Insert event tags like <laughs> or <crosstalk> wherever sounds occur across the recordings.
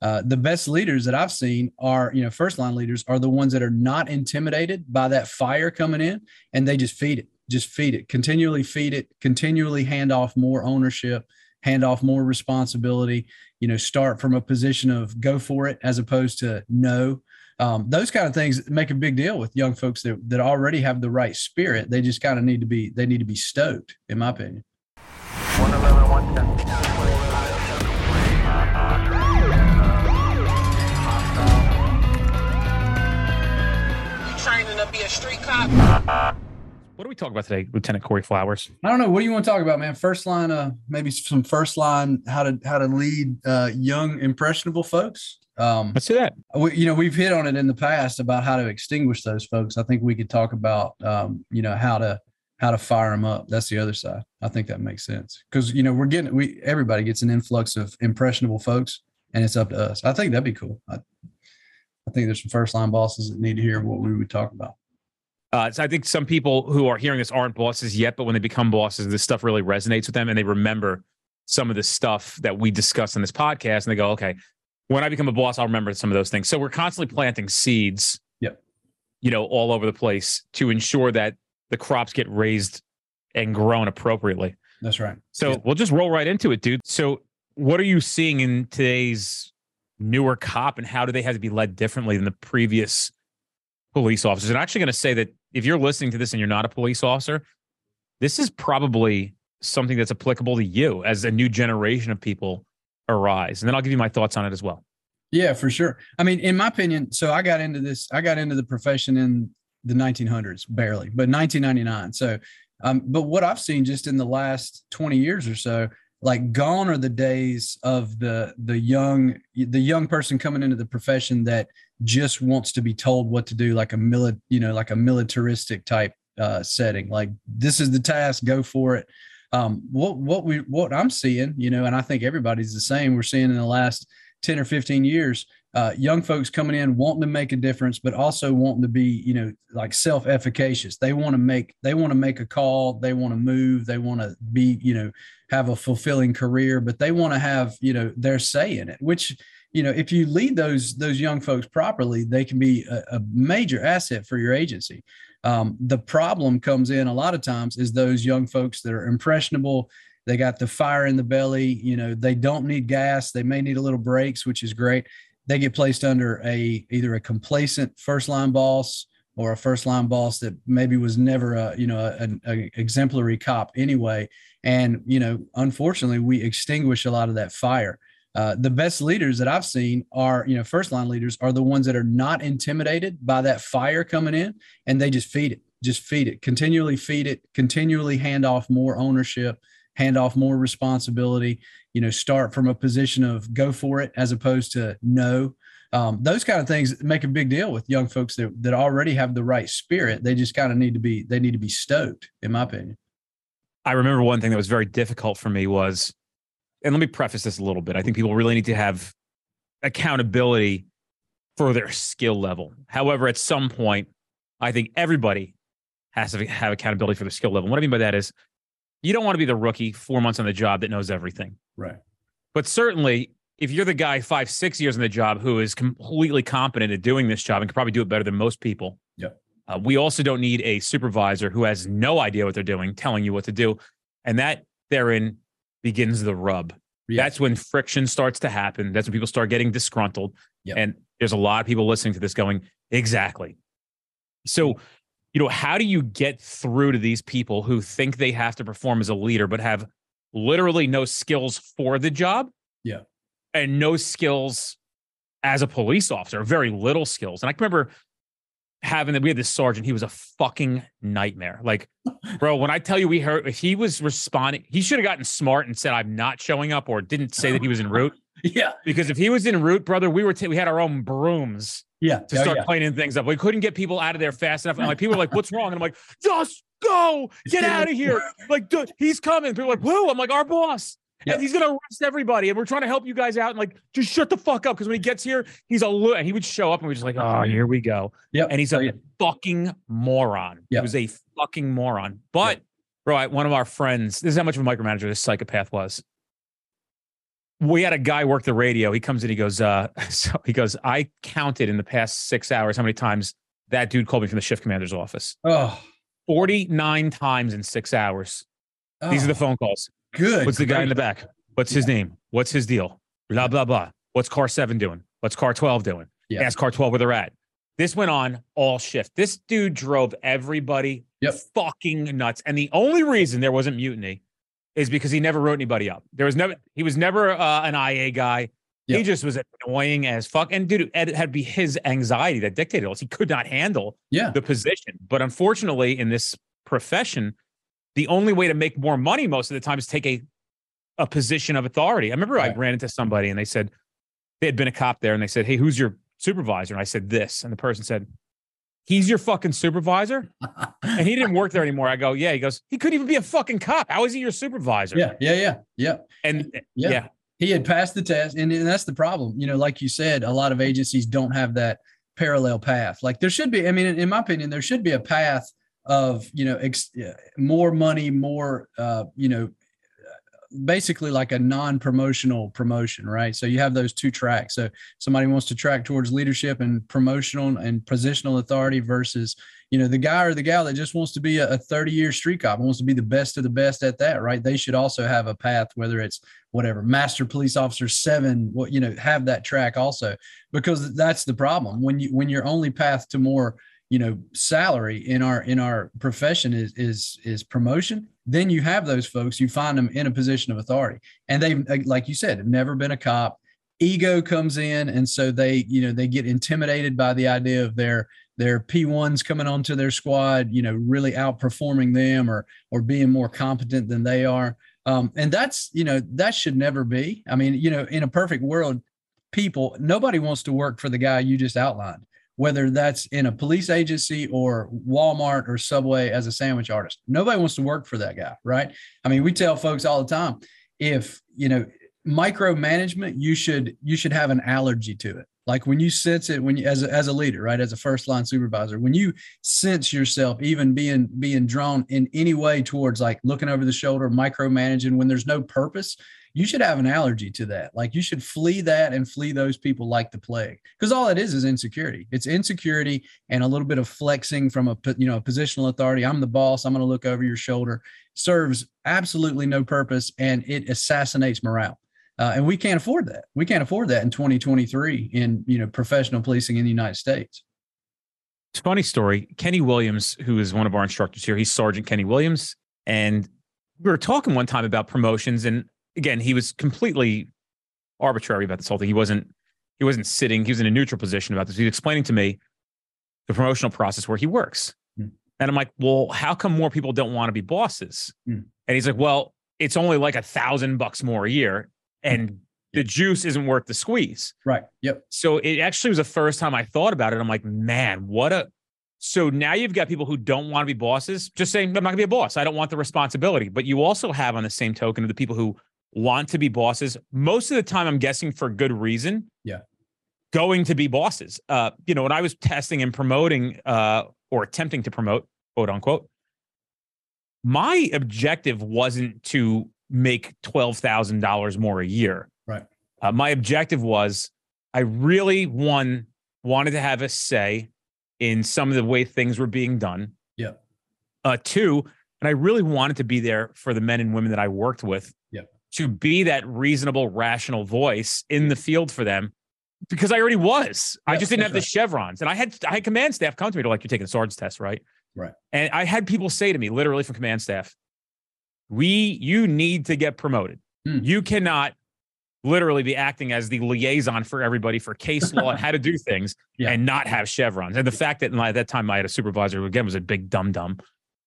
uh, the best leaders that I've seen are, you know, first line leaders are the ones that are not intimidated by that fire coming in and they just feed it, just feed it, continually feed it, continually hand off more ownership, hand off more responsibility, you know, start from a position of go for it as opposed to no. Um, those kind of things make a big deal with young folks that, that already have the right spirit. They just kind of need to be, they need to be stoked, in my opinion. Street cop. What are we talking about today, Lieutenant Kory Flowers? I don't know. What do you want to talk about, man? First line, uh, maybe some first line, how to how to lead uh, young impressionable folks. Um, Let's do that. We, you know, we've hit on it in the past about how to extinguish those folks. I think we could talk about, um, you know, how to how to fire them up. That's the other side. I think that makes sense because you know we're getting we everybody gets an influx of impressionable folks, and it's up to us. I think that'd be cool. I, I think there's some first line bosses that need to hear what we would talk about. Uh, so I think some people who are hearing this aren't bosses yet, but when they become bosses, this stuff really resonates with them and they remember some of the stuff that we discuss in this podcast and they go, okay, when I become a boss, I'll remember some of those things. So we're constantly planting seeds, yep. you know, all over the place to ensure that the crops get raised and grown appropriately. That's right. So yeah. we'll just roll right into it, dude. So what are you seeing in today's newer cop and how do they have to be led differently than the previous police officers. And I'm actually going to say that if you're listening to this and you're not a police officer, this is probably something that's applicable to you as a new generation of people arise. And then I'll give you my thoughts on it as well. Yeah, for sure. I mean, in my opinion, so I got into this, I got into the profession in the 1900s, barely, but 1999. So, um, but what I've seen just in the last 20 years or so, like gone are the days of the the young the young person coming into the profession that just wants to be told what to do like a mili- you know like a militaristic type uh, setting. Like this is the task go for it. Um, what what we what i'm seeing you know and i think everybody's the same we're seeing in the last 10 or 15 years uh, young folks coming in wanting to make a difference but also wanting to be you know like self-efficacious. They want to make they want to make a call they want to move they want to be you know have a fulfilling career but they want to have you know their say in it which you know if you lead those those young folks properly they can be a, a major asset for your agency. Um, the problem comes in a lot of times is those young folks that are impressionable they got the fire in the belly you know they don't need gas they may need a little brakes which is great they get placed under a either a complacent first line boss or a first line boss that maybe was never a you know an exemplary cop anyway. And you know unfortunately we extinguish a lot of that fire. Uh, the best leaders that I've seen are, you know, first line leaders are the ones that are not intimidated by that fire coming in and they just feed it, just feed it, continually feed it, continually hand off more ownership, hand off more responsibility, you know, start from a position of go for it as opposed to no. Um, those kind of things make a big deal with young folks that, that already have the right spirit. They just kind of need to be, they need to be stoked, in my opinion. I remember one thing that was very difficult for me was, and let me preface this a little bit. I think people really need to have accountability for their skill level. However, at some point, I think everybody has to have accountability for their skill level. What I mean by that is you don't want to be the rookie four months on the job that knows everything. Right. But certainly, if you're the guy five, six years in the job who is completely competent at doing this job and can probably do it better than most people, yeah. Uh, we also don't need a supervisor who has no idea what they're doing telling you what to do. And that therein begins the rub. Yeah. That's when friction starts to happen. That's when people start getting disgruntled. Yep. And there's a lot of people listening to this going, exactly. So you know, how do you get through to these people who think they have to perform as a leader, but have literally no skills for the job? Yeah. And no skills as a police officer, very little skills. And I can remember having that we had this sergeant, he was a fucking nightmare. Like, <laughs> bro, when I tell you we heard if he was responding, he should have gotten smart and said, I'm not showing up, or didn't say that he was en route. <laughs> yeah. Because if he was in route, brother, we were t- we had our own brooms yeah. To start oh, yeah. cleaning things up. We couldn't get people out of there fast enough. And like people were like, what's wrong? And I'm like, just go, get out of here. Like, dude, he's coming. People are like, who? I'm like, our boss. Yeah. And he's gonna arrest everybody. And we're trying to help you guys out. And like, just shut the fuck up. Cause when he gets here, he's a little he would show up and we're just like, oh, here we go. Yeah. And he's a oh, yeah. fucking moron. Yep. He was a fucking moron. But bro, I, one of our friends, this is how much of a micromanager this psychopath was. We had a guy work the radio. He comes in, he goes, uh, <laughs> so he goes, I counted in the past six hours how many times that dude called me from the shift commander's office. Oh, 49 times in six hours. oh These are the phone calls. good. What's the guy in the back? What's his name? What's his deal? Blah, blah, blah. What's car seven doing? What's car 12 doing? Yeah. Ask car 12 where they're at. This went on all shift. This dude drove everybody Yep. fucking nuts. And the only reason there wasn't mutiny is because he never wrote anybody up. There was never, he was never uh, an IA guy. He just was annoying as fuck. And dude, it had to be his anxiety that dictated this. He could not handle Yeah. the position. But unfortunately, in this profession, the only way to make more money most of the time is take a a position of authority. I remember I ran into somebody and they said they had been a cop there and they said, "Hey, who's your supervisor?" And I said this, and the person said, "He's your fucking supervisor." And he didn't work there anymore. I go, "Yeah." He goes, "He couldn't even be a fucking cop. How is he your supervisor?" yeah. Yeah. Yeah. Yeah. And Yeah. yeah, he had passed the test and, and that's the problem you know like you said a lot of agencies don't have that parallel path like there should be i mean in, in my opinion there should be a path of you know ex, uh, more money more uh, you know basically like a non-promotional promotion right? So you have those two tracks. So somebody wants to track towards leadership and promotional and positional authority versus you know the guy or the gal that just wants to be a 30 year street cop and wants to be the best of the best at that right? They should also have a path whether it's whatever master police officer seven what you know have that track also. Because that's the problem. When you when your only path to more you know salary in our in our profession is is is promotion then you have those folks you find them in a position of authority and they've, like you said have never been a cop ego comes in and so they you know they get intimidated by the idea of their their P1s coming onto their squad, you know, really outperforming them or or being more competent than they are. Um, and that's, you know, that should never be. I mean, you know, in a perfect world, people, nobody wants to work for the guy you just outlined, whether that's in a police agency or Walmart or Subway as a sandwich artist. Nobody wants to work for that guy, right? I mean, we tell folks all the time, if, you know, micromanagement, you should you should have an allergy to it like when you sense it when you as a, as a leader right as a first line supervisor when you sense yourself even being being drawn in any way towards like looking over the shoulder micromanaging when there's no purpose you should have an allergy to that. Like you should flee that and flee those people like the plague. Because all it is is insecurity. It's insecurity and a little bit of flexing from a you know a positional authority. I'm the boss. I'm going to look over your shoulder. Serves absolutely no purpose and it assassinates morale uh, and we can't afford that. We can't afford that in 2023 in you know professional policing in the United States. It's a funny story. Kenny Williams, who is one of our instructors here, he's Sergeant Kenny Williams. And we were talking one time about promotions. And again, he was completely arbitrary about this whole thing. He wasn't, he wasn't sitting, he was in a neutral position about this. He was explaining to me the promotional process where he works. Hmm. And I'm like, well, how come more people don't want to be bosses? Hmm. And he's like, well, it's only like a thousand bucks more a year. And the juice isn't worth the squeeze. Right. Yep. So it actually was the first time I thought about it. I'm like, man, what a. So now you've got people who don't want to be bosses, just saying, I'm not going to be a boss. I don't want the responsibility. But you also have, on the same token, of the people who want to be bosses. Most of the time, I'm guessing for good reason. Yeah. Going to be bosses. Uh, you know, when I was testing and promoting uh, or attempting to promote, quote unquote, my objective wasn't to make $12,000 more a year. Right. Uh, my objective was I really one wanted to have a say in some of the way things were being done. Yeah. Uh, two, and I really wanted to be there for the men and women that I worked with. Yeah. To be that reasonable, rational voice in the field for them, because I already was. I just didn't have that's the chevrons, and I had I had command staff come to me to like you're taking a sergeant's test, right? Right. And I had people say to me, literally from command staff, "We, you need to get promoted. Hmm. You cannot." literally be acting as the liaison for everybody for case law and how to do <laughs> things Yeah. and not have chevrons. And the fact that at that time I had a supervisor who again was a big dum dum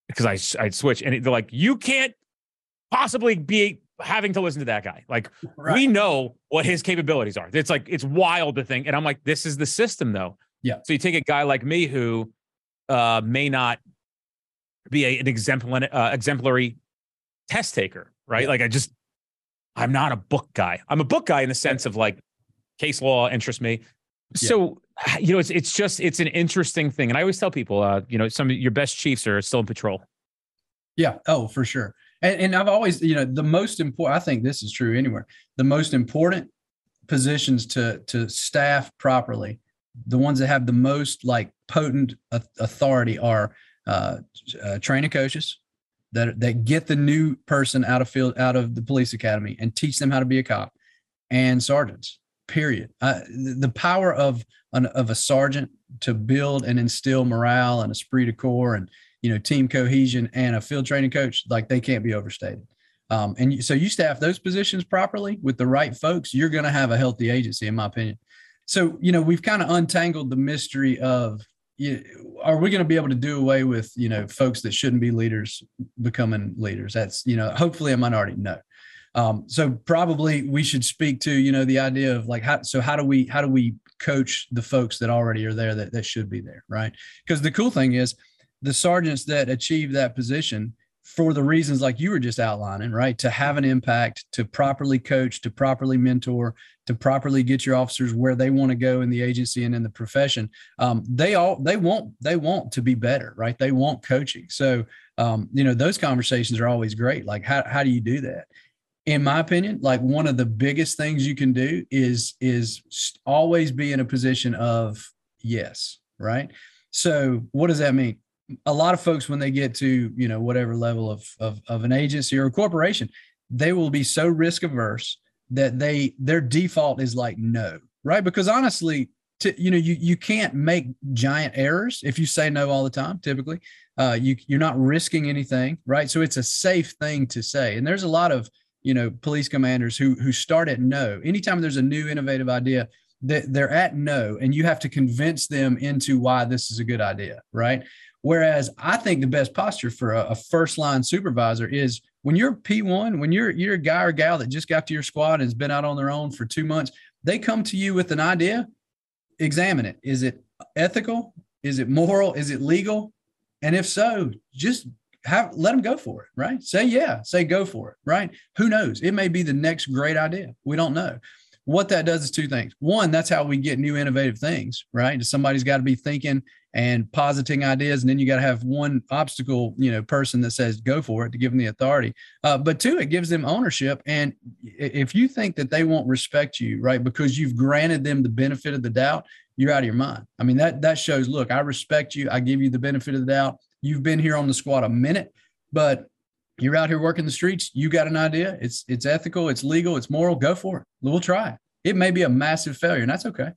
because I I'd switch and they're like, you can't possibly be having to listen to that guy. Like Right. we know what his capabilities are. It's like it's wild to think. And I'm like, this is the system though. Yeah. So you take a guy like me who uh, may not be a, an exemplary uh, exemplary test taker, right? Yeah. Like I just I'm not a book guy. I'm a book guy in the sense of like case law interests me. So you know, it's it's just it's an interesting thing, and I always tell people, uh, you know, some of your best chiefs are still in patrol. Yeah. Oh, for sure. And, and I've always, you know, the most important. I think this is true anywhere. The most important positions to to staff properly, the ones that have the most like potent authority are uh, uh, training coaches that that get the new person out of field out of the police academy and teach them how to be a cop, and sergeants. Period. Uh, the power of an, of a sergeant to build and instill morale and esprit de corps and you know team cohesion and a field training coach like they can't be overstated um, and so you staff those positions properly with the right folks you're going to have a healthy agency in my opinion so you know we've kind of untangled the mystery of you are we going to be able to do away with you know folks that shouldn't be leaders becoming leaders? That's you know hopefully a minority no. Um, so probably we should speak to you know the idea of like how so how do we how do we coach the folks that already are there that, that should be there right? Because the cool thing is the sergeants that achieve that position for the reasons like you were just outlining, right? To have an impact, to properly coach, to properly mentor, to properly get your officers where they want to go in the agency and in the profession. Um, they all they want they want to be better, right? They want coaching. So um, you know those conversations are always great. Like how how do you do that? In my opinion, like one of the biggest things you can do is is always be in a position of yes, right? So what does that mean? A lot of folks when they get to you know whatever level of, of of an agency or a corporation they will be so risk averse that they their default is like no right? Because honestly to, you know you you can't make giant errors if you say no all the time typically. Uh, you you're not risking anything right? So it's a safe thing to say. And there's a lot of you know police commanders who who start at no. Anytime there's a new innovative idea they're at no and you have to convince them into why this is a good idea right Whereas I think the best posture for a, a first line supervisor is when you're P1, when you're you're a guy or gal that just got to your squad and has been out on their own for two months, they come to you with an idea, examine it. Is it ethical? Is it moral? Is it legal? And if so, just have let them go for it, right? Say yeah, say go for it, right? Who knows? It may be the next great idea. We don't know. What that does is two things. One, that's how we get new innovative things, right? Somebody's got to be thinking and positing ideas and then you got to have one obstacle you know person that says go for it to give them the authority. Uh, but two it gives them ownership and if you think that they won't respect you right because you've granted them the benefit of the doubt you're out of your mind. I mean that that shows look i respect you i give you the benefit of the doubt. You've been here on the squad a minute but you're out here working the streets you got an idea it's it's ethical it's legal it's moral go for it. We'll try. It it may be a massive failure and that's okay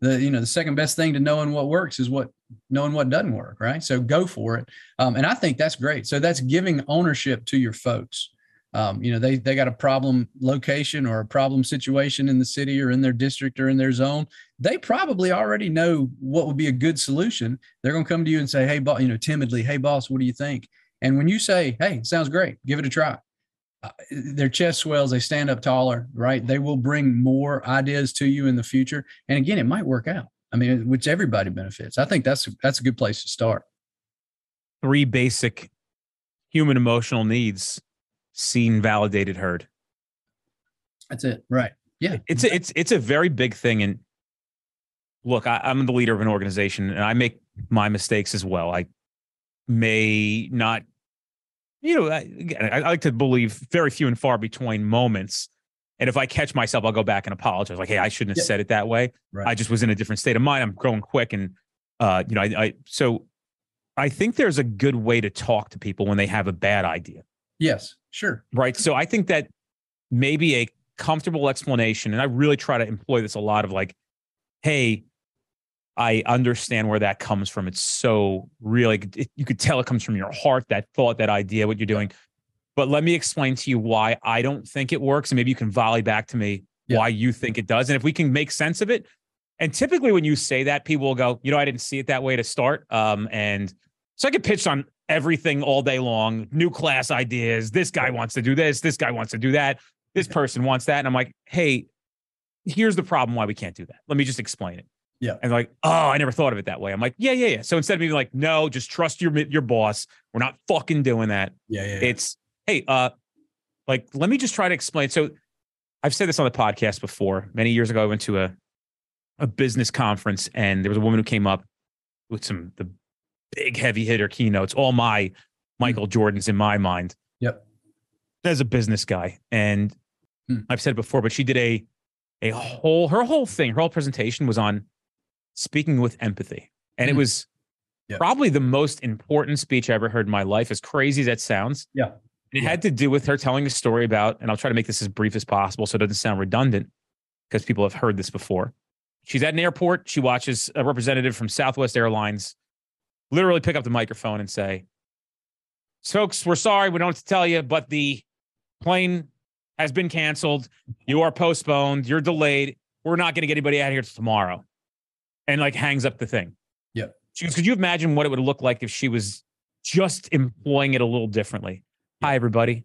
the you know the second best thing to knowing what works is what knowing what doesn't work right? So go for it. Um, and i think that's great. So that's giving ownership to your folks. Um, you know they they got a problem location or a problem situation in the city or in their district or in their zone. They probably already know what would be a good solution. They're going to come to you and say hey boss you know timidly hey boss what do you think? And when you say hey sounds great. Give it a try uh, their chest swells they stand up taller right? They will bring more ideas to you in the future. And again it might work out. I mean which everybody benefits. I think that's that's a good place to start. Three basic human emotional needs seen validated heard. That's it. Right. Yeah. It's a, it's it's a very big thing. And look I, i'm the leader of an organization and i make my mistakes as well. I may not you know, I, I, like to believe very few and far between moments. And if I catch myself, I'll go back and apologize. Like, hey, I shouldn't have yeah. said it that way. Right. I just was in a different state of mind. I'm growing quick, and uh, you know, I, I so I think there's a good way to talk to people when they have a bad idea. Yes, sure. Right. So I think that maybe a comfortable explanation, and I really try to employ this a lot of like, hey, I understand where that comes from. It's so really, it, you could tell it comes from your heart, that thought, that idea, what you're doing. But let me explain to you why I don't think it works. And maybe you can volley back to me yeah. why you think it does. And if we can make sense of it. And typically when you say that, people will go, you know, I didn't see it that way to start. Um, and so I get pitched on everything all day long, new class ideas. This guy wants to do this. This guy wants to do that. This person wants that. And I'm like, hey, here's the problem why we can't do that. Let me just explain it. Yeah. And like, oh, I never thought of it that way. I'm like, yeah, yeah, yeah. So instead of being like, no, just trust your your boss. We're not fucking doing that. Yeah, yeah. yeah. It's hey, uh, like, let me just try to explain. So I've said this on the podcast before. Many years ago, I went to a a business conference and there was a woman who came up with some the big heavy hitter keynotes, all my Michael mm. Jordans in my mind. Yep. as a business guy, and hmm. I've said it before, but she did a a whole her whole thing, her whole presentation was on speaking with empathy, and hmm. it was yep. probably the most important speech I ever heard in my life. As crazy as that sounds, yeah. It yeah. had to do with her telling a story about, and I'll try to make this as brief as possible so it doesn't sound redundant because people have heard this before. She's at an airport. She watches a representative from Southwest Airlines literally pick up the microphone and say, Folks, we're sorry. We don't have to tell you, but the plane has been canceled. You are postponed. You're delayed. We're not going to get anybody out here till tomorrow. And like hangs up the thing. Yeah. She goes, Could you imagine what it would look like if she was just employing it a little differently? Hi, everybody.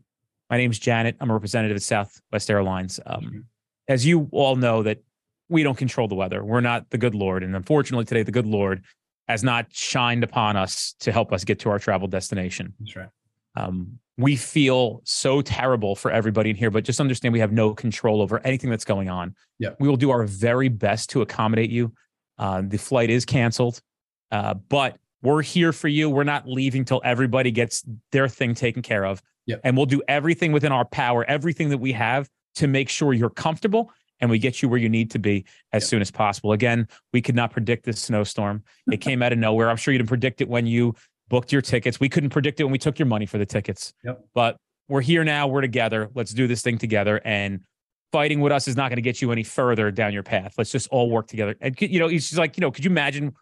My name is Janet. I'm a representative at Southwest Airlines. Um, as you all know, that we don't control the weather. We're not the good Lord, and unfortunately, today the good Lord has not shined upon us to help us get to our travel destination. That's right. Um, we feel so terrible for everybody in here, but just understand we have no control over anything that's going on. Yeah, we will do our very best to accommodate you. Uh, the flight is canceled, uh, but we're here for you. We're not leaving till everybody gets their thing taken care of. Yep. And we'll do everything within our power, everything that we have to make sure you're comfortable and we get you where you need to be as yep. soon as possible. Again, we could not predict this snowstorm. It came out of nowhere. I'm sure you didn't predict it when you booked your tickets. We couldn't predict it when we took your money for the tickets. Yep. But we're here now. We're together. Let's do this thing together. And fighting with us is not going to get you any further down your path. Let's just all work together. And you know, he's like, you know, could you imagine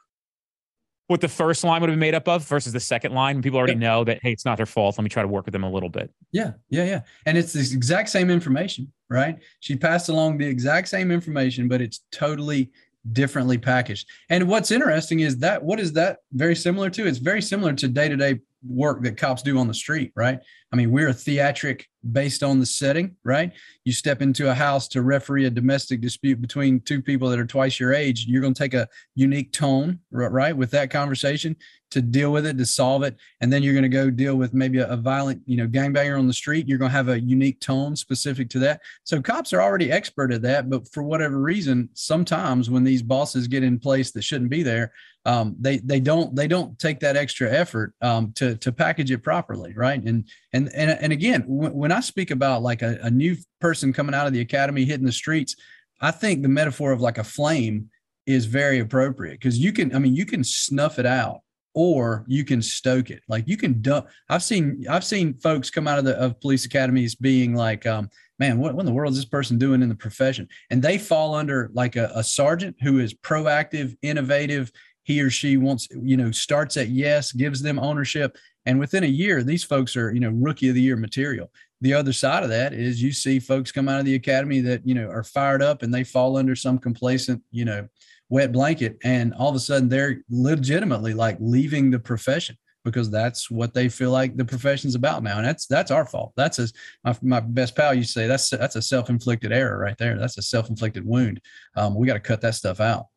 what the first line would have been made up of versus the second line. People already yeah. know that, hey, it's not their fault. Let me try to work with them a little bit. Yeah, yeah, yeah. And it's the exact same information, right? She passed along the exact same information, but it's totally differently packaged. And what's interesting is that what is that very similar to? It's very similar to day to day work that cops do on the street, right? I mean, we're a theatric based on the setting, right? You step into a house to referee a domestic dispute between two people that are twice your age. You're going to take a unique tone, right, with that conversation to deal with it, to solve it. And then you're going to go deal with maybe a, a violent, you know, gangbanger on the street. You're going to have a unique tone specific to that. So cops are already expert at that. But for whatever reason, sometimes when these bosses get in place that shouldn't be there, um, they they don't they don't take that extra effort um, to to package it properly, right? And and and and again, w- when I speak about like a, a new person coming out of the academy hitting the streets, I think the metaphor of like a flame is very appropriate because you can I mean you can snuff it out or you can stoke it. Like you can dump. I've seen I've seen folks come out of the of police academies being like, um, man, what, what in the world is this person doing in the profession? And they fall under like a, a sergeant who is proactive, innovative, he or she wants, you know, starts at yes, gives them ownership. And within a year, these folks are, you know, rookie of the year material. The other side of that is you see folks come out of the academy that, you know, are fired up and they fall under some complacent, you know, wet blanket. And all of a sudden they're legitimately like leaving the profession because that's what they feel like the profession's about now. And that's, that's our fault. That's a, my, my best pal to say that's, that's a self-inflicted error right there. That's a self-inflicted wound. Um, we got to cut that stuff out.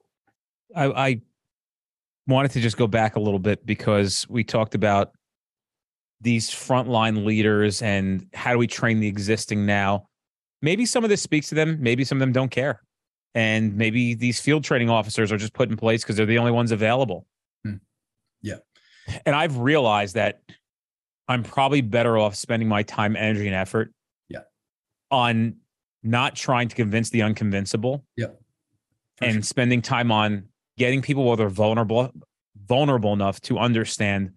I, I wanted to just go back a little bit because we talked about these frontline leaders and how do we train the existing now. Maybe some of this speaks to them, maybe some of them don't care. And maybe these field training officers are just put in place because they're the only ones available. Hmm. Yeah. And I've realized that I'm probably better off spending my time, energy, and effort yeah. on not trying to convince the unconvincible. Yeah. and sure. spending time on getting people where they're vulnerable vulnerable enough to understand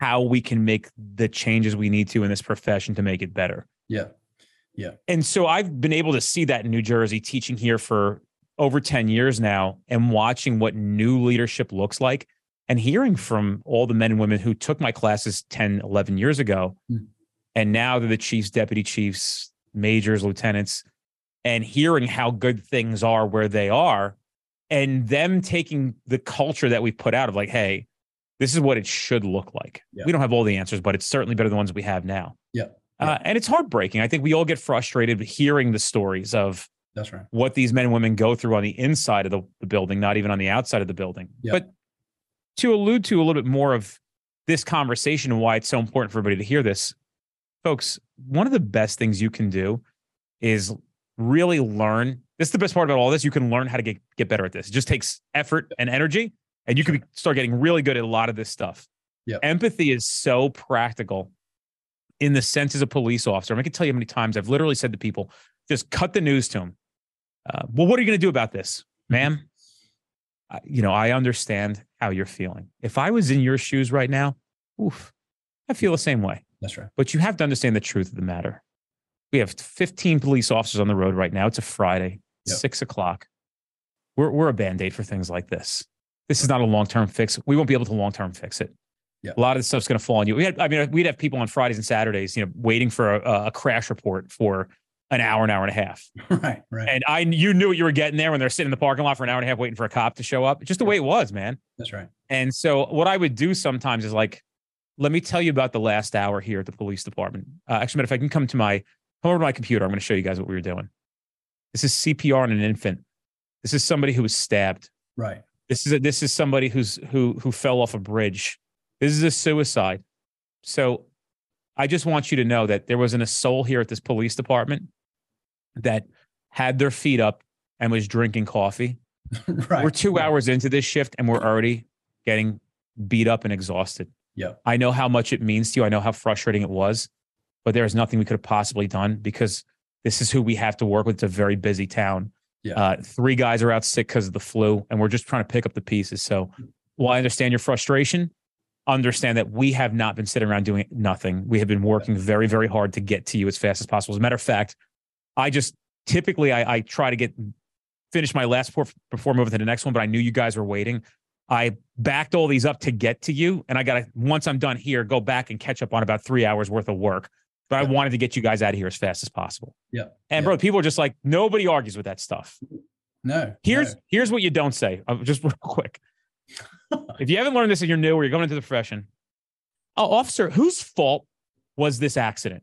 how we can make the changes we need to in this profession to make it better. Yeah. Yeah. And so I've been able to see that in New Jersey teaching here for over 10 years now and watching what new leadership looks like and hearing from all the men and women who took my classes 10, 11 years ago. Mm. And now they're the chiefs, deputy chiefs, majors, lieutenants, and hearing how good things are where they are and them taking the culture that we've put out of like, hey, this is what it should look like. Yeah. We don't have all the answers, but it's certainly better than the ones we have now. Yeah. yeah. Uh, and it's heartbreaking. I think we all get frustrated hearing the stories of that's right. What these men and women go through on the inside of the, the building, not even on the outside of the building. Yeah. But to allude to a little bit more of this conversation and why it's so important for everybody to hear this, folks, one of the best things you can do is really learn this is the best part about all this. You can learn how to get, get better at this. It just takes effort and energy, and you can start getting really good at a lot of this stuff. Yeah. Empathy is so practical in the sense as a police officer. I can tell you how many times I've literally said to people, just cut the news to them. Uh, well, what are you going to do about this, mm-hmm. ma'am? Uh, you know, I understand how you're feeling. If I was in your shoes right now, oof, I feel the same way. That's right. But you have to understand the truth of the matter. We have 15 police officers on the road right now. It's a Friday, yep. six o'clock. We're, we're a band aid for things like this. This is not a long term fix. We won't be able to long term fix it. Yep. A lot of this stuff's going to fall on you. We had, I mean, we'd have people on Fridays and Saturdays, you know, waiting for a, a crash report for an hour, an hour and a half. <laughs> Right, right. And I, you knew what you were getting there when they're sitting in the parking lot for an hour and a half waiting for a cop to show up. Just the way it was, man. That's right. And so, what I would do sometimes is like, let me tell you about the last hour here at the police department. Uh, actually, if I can come to my come over to my computer, I'm going to show you guys what we were doing. This is CPR on an infant. This is somebody who was stabbed. Right. This is a, this is somebody who's who who fell off a bridge. This is a suicide. So, I just want you to know that there wasn't a soul here at this police department that had their feet up and was drinking coffee. <laughs> right. We're two hours into this shift and we're already getting beat up and exhausted. Yeah. I know how much it means to you. I know how frustrating it was, but there is nothing we could have possibly done because this is who we have to work with. It's a very busy town. Yeah. Uh, three guys are out sick because of the flu, and we're just trying to pick up the pieces. So, while I understand your frustration, understand that we have not been sitting around doing nothing. We have been working very, very hard to get to you as fast as possible. As a matter of fact, I just typically I, I try to get finish my last before moving to the next one, but I knew you guys were waiting. I backed all these up to get to you, and I got to once I'm done here, go back and catch up on about three hours worth of work. But I wanted to get you guys out of here as fast as possible. Yeah. And yeah. bro, people are just like nobody argues with that stuff. No. Here's no. here's what you don't say. Uh, just <laughs> real quick. <laughs> if you haven't learned this and you're new or you're going into the profession, oh, officer, whose fault was this accident?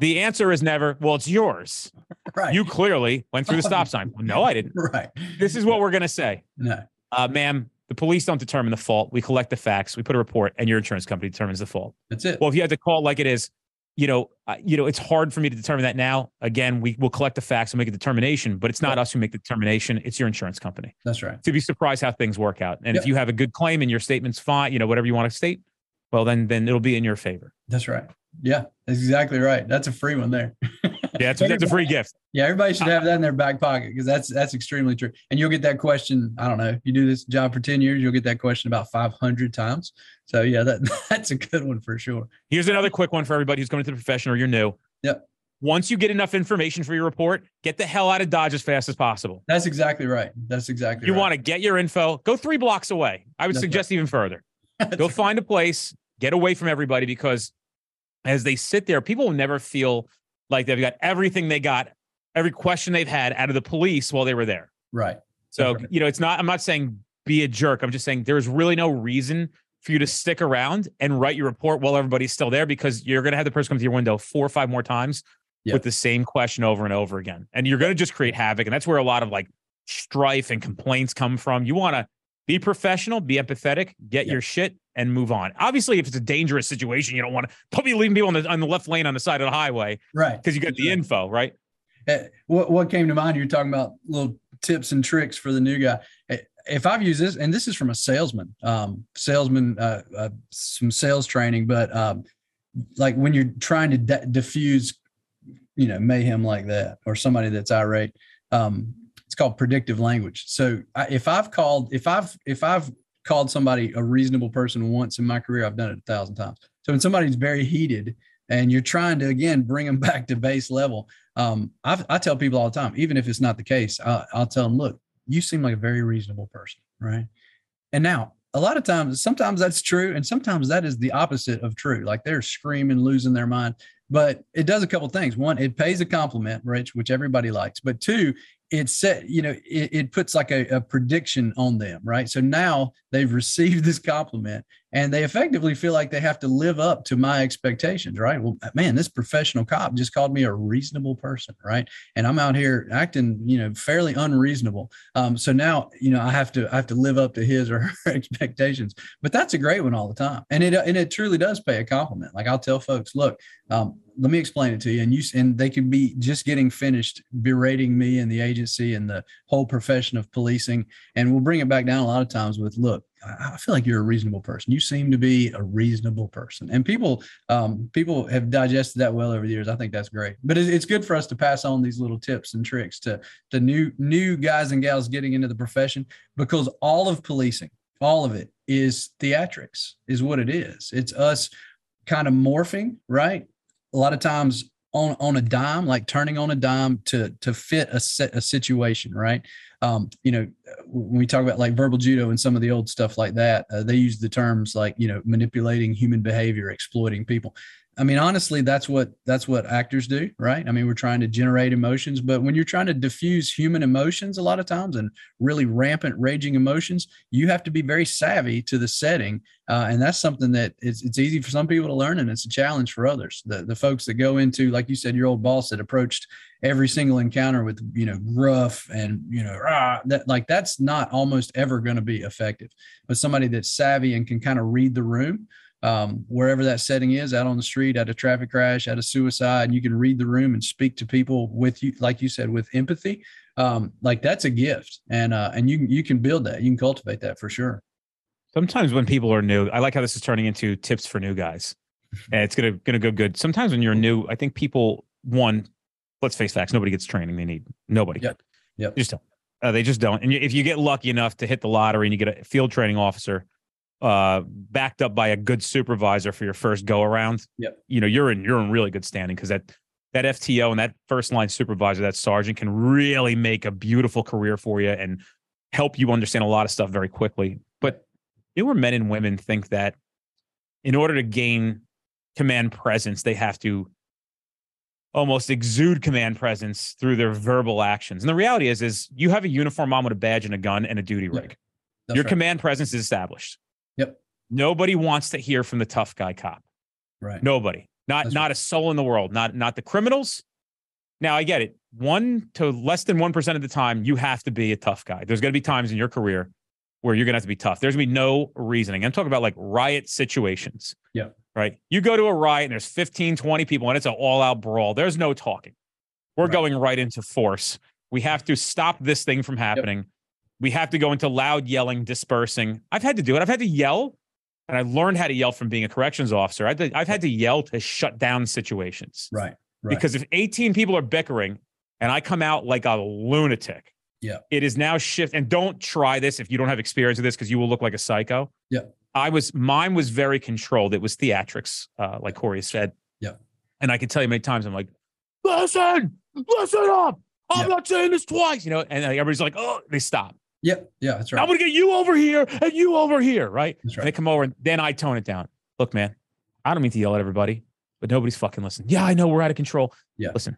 The answer is never, well, it's yours. Right. You clearly went through the stop sign. no, I didn't. <laughs> Right. This is what we're going to say. No. Uh, ma'am, the police don't determine the fault. We collect the facts, we put a report, and your insurance company determines the fault. That's it. Well, if you had to call it like it is, you know, uh, you know, it's hard for me to determine that now. Again, we will collect the facts and make a determination, but it's not us who make the determination. It's your insurance company. That's right. To be surprised how things work out, and yep. if you have a good claim and your statement's fine, you know, whatever you want to state, well, then then it'll be in your favor. That's right. Yeah, that's exactly right. That's a free one there. <laughs> yeah, it's, that's a free gift. Yeah, everybody should have that in their back pocket because that's that's extremely true. And you'll get that question. I don't know. If you do this job for ten years, you'll get that question about five hundred times. So yeah, that <laughs> that's a good one for sure. Here's another quick one for everybody who's coming to the profession or you're new. Yep. Once you get enough information for your report, get the hell out of Dodge as fast as possible. That's exactly right. That's exactly. You right. want to get your info. Go three blocks away. I would that's suggest right. even further. <laughs> go find a place. Get away from everybody because as they sit there, people will never feel like they've got everything they got, every question they've had out of the police while they were there. Right. So, right. you know, it's not, I'm not saying be a jerk. I'm just saying there's really no reason for you to stick around and write your report while everybody's still there because you're going to have the person come to your window four or five more times yep. with the same question over and over again. And you're going to just create havoc. And that's where a lot of like strife and complaints come from. You want to be professional, be empathetic, get your shit and move on. Obviously, if it's a dangerous situation, you don't want to <laughs> don't be leaving people on the on the left lane on the side of the highway, right? Because you got the info, right? Uh, what what came to mind? You're talking about little tips and tricks for the new guy. Eh, if I've used this, and this is from a salesman, um, salesman, uh, uh, some sales training, but um, like when you're trying to de- diffuse, you know, mayhem like that, or somebody that's irate, um, it's called predictive language. So I, if I've called, if I've if I've called somebody a reasonable person once in my career. I've done it a thousand times. So when somebody's very heated and you're trying to again bring them <laughs> back to base level, um, i I tell people all the time, even if it's not the case, I'll, I'll tell them, look, you seem like a very reasonable person, right? And now a lot of times, sometimes that's true, and sometimes that is the opposite of true. Like they're screaming, losing their mind. But it does a couple things. One, it pays a compliment, Rich, which everybody likes. But two, it set you know it, it puts like a, a, prediction on them right? So now they've received this compliment and they effectively feel like they have to live up to my expectations right? Well man this professional cop just called me a reasonable person right? And i'm out here acting you know fairly unreasonable. Um, so now you know i have to i have to live up to his or her <laughs> expectations. But that's a great one all the time. And it and it truly does pay a compliment. Like i'll tell folks look um, let me explain it to you. And you and they could be just getting finished berating me and the agency and the whole profession of policing. And we'll bring it back down a lot of times with look I feel like you're a reasonable person. You seem to be a reasonable person, and people um, people have digested that well over the years. I think that's great. But it's good for us to pass on these little tips and tricks to the new new guys and gals getting into the profession because all of policing, all of it is theatrics, is what it is. It's us kind of morphing, right? A lot of times on on a dime, like turning on a dime to to fit a set a situation, right? Um, you know, when we talk about like verbal judo and some of the old stuff like that, uh, they use the terms like, you know, manipulating human behavior, exploiting people. I mean, honestly, that's what that's what actors do, right? I mean, we're trying to generate emotions, but when you're trying to diffuse human emotions, a lot of times, and really rampant, raging emotions, you have to be very savvy to the setting, uh, and that's something that it's, it's easy for some people to learn, and it's a challenge for others. The the folks that go into, like you said, your old boss that approached every single encounter with you know gruff and you know rah, that like that's not almost ever going to be effective. But somebody that's savvy and can kind of read the room um, wherever that setting is out on the street at a traffic crash at a suicide and you can read the room and speak to people with you like you said with empathy. Um, like that's a gift. And uh, and you you can build that. You can cultivate that for sure. Sometimes when people are new i like how this is turning into tips for new guys. And it's gonna gonna go good. Sometimes when you're new i think people one let's face facts nobody gets training they need. Nobody. Yep. Yep. Just don't. Uh, they just don't. And if you get lucky enough to hit the lottery and you get a field training officer uh, backed up by a good supervisor for your first go around, yep. you know, you're in you're in really good standing because that that FTO and that first line supervisor, that sergeant can really make a beautiful career for you and help you understand a lot of stuff very quickly. But newer men and women think that in order to gain command presence, they have to almost exude command presence through their verbal actions. And the reality is, is you have a uniform on with a badge and a gun and a duty rig. Your right. command presence is established. Yep. Nobody wants to hear from the tough guy cop. Right. Nobody. Not That's not right. a soul in the world. Not not the criminals. Now I get it. One to less than one percent of the time, you have to be a tough guy. There's going to be times in your career where you're going to have to be tough. There's going to be no reasoning. I'm talking about like riot situations. Yeah. Right. You go to a riot and there's 15, 20 people and it's an all out brawl. There's no talking. We're right. going right into force. We have to stop this thing from happening. Yep. We have to go into loud yelling, dispersing. I've had to do it. I've had to yell, and I learned how to yell from being a corrections officer. I've, I've had to yell to shut down situations. Right. Right. Because if 18 people are bickering and I come out like a lunatic, yeah, it is now shift. And don't try this if you don't have experience with this because you will look like a psycho. Yeah. I was mine was very controlled. It was theatrics, uh, like Kory said. Yeah. And I can tell you many times I'm like, listen, listen up. I'm not saying this twice, you know, and everybody's like, oh, they stop. Yep. Yeah, that's right. I'm gonna get you over here and you over here, right? That's right. And they come over and then I tone it down. Look, man, I don't mean to yell at everybody, but nobody's fucking listening. Yeah, I know we're out of control. Yeah. Listen,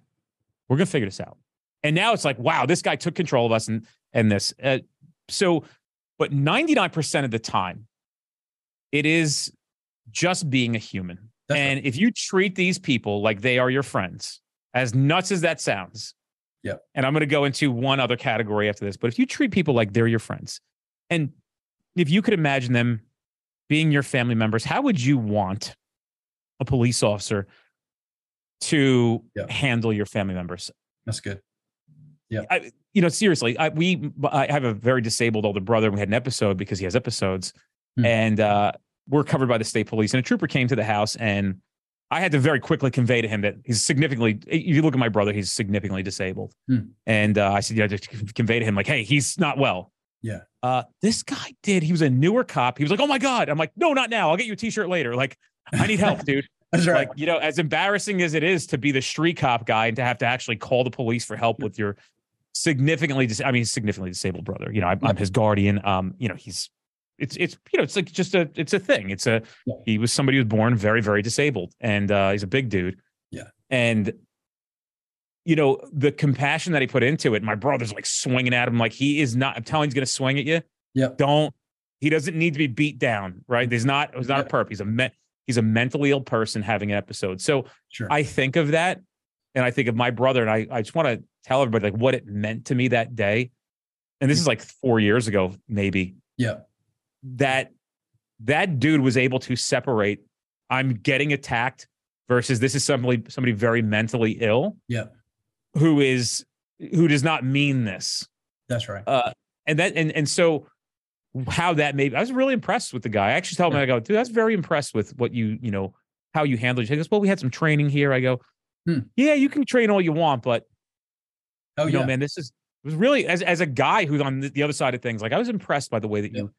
we're gonna figure this out. And now it's like, wow, this guy took control of us and and this. Uh, so, but 99% of the time, it is just being a human. That's and right. if you treat these people like they are your friends, as nuts as that sounds, yeah. And I'm going to go into one other category after this. But if you treat people like they're your friends, and if you could imagine them being your family members, how would you want a police officer to yeah. handle your family members? That's good. Yeah. I, you know, seriously, I, we I have a very disabled older brother. We had an episode because he has episodes, hmm. and uh, we're covered by the state police. And a trooper came to the house and I had to very quickly convey to him that he's significantly. If you look at my brother, he's significantly disabled, hmm. and uh, I said, "Yeah, just convey to him like, hey, he's not well." Yeah. Uh, this guy did. He was a newer cop. He was like, "Oh my god!" I'm like, "No, not now. I'll get you a T-shirt later." Like, I need help, dude. <laughs> That's right. Like, you know, as embarrassing as it is to be the street cop guy and to have to actually call the police for help with your significantly, dis- I mean, significantly disabled brother. You know, I'm, I'm his guardian. Um, you know, he's it's it's you know it's like just a it's a thing. It's a yeah. he was somebody who was born very very disabled, and uh, he's a big dude. Yeah, and you know the compassion that he put into it. My brother's like swinging at him like he is not. I'm telling he's gonna swing at you. Yeah, don't. He doesn't need to be beat down, right? There's not. It's not yeah. a perp. He's a me- he's a mentally ill person having an episode. So sure. I think of that, and I think of my brother, and I I just want to tell everybody like what it meant to me that day. And this is like four years ago, maybe. Yeah that that dude was able to separate I'm getting attacked versus this is somebody somebody very mentally ill. Yeah. Who is who does not mean this. That's right. Uh and that and and so how that made. I was really impressed with the guy. I actually told him, I go, dude, that's very impressed with what you, you know, how you handled it. He goes, well, we had some training here. I go, hmm. yeah, you can train all you want, but oh, you yeah. know, man, this is it was really as as a guy who's on the, other side of things. Like I was impressed by the way that yeah. you.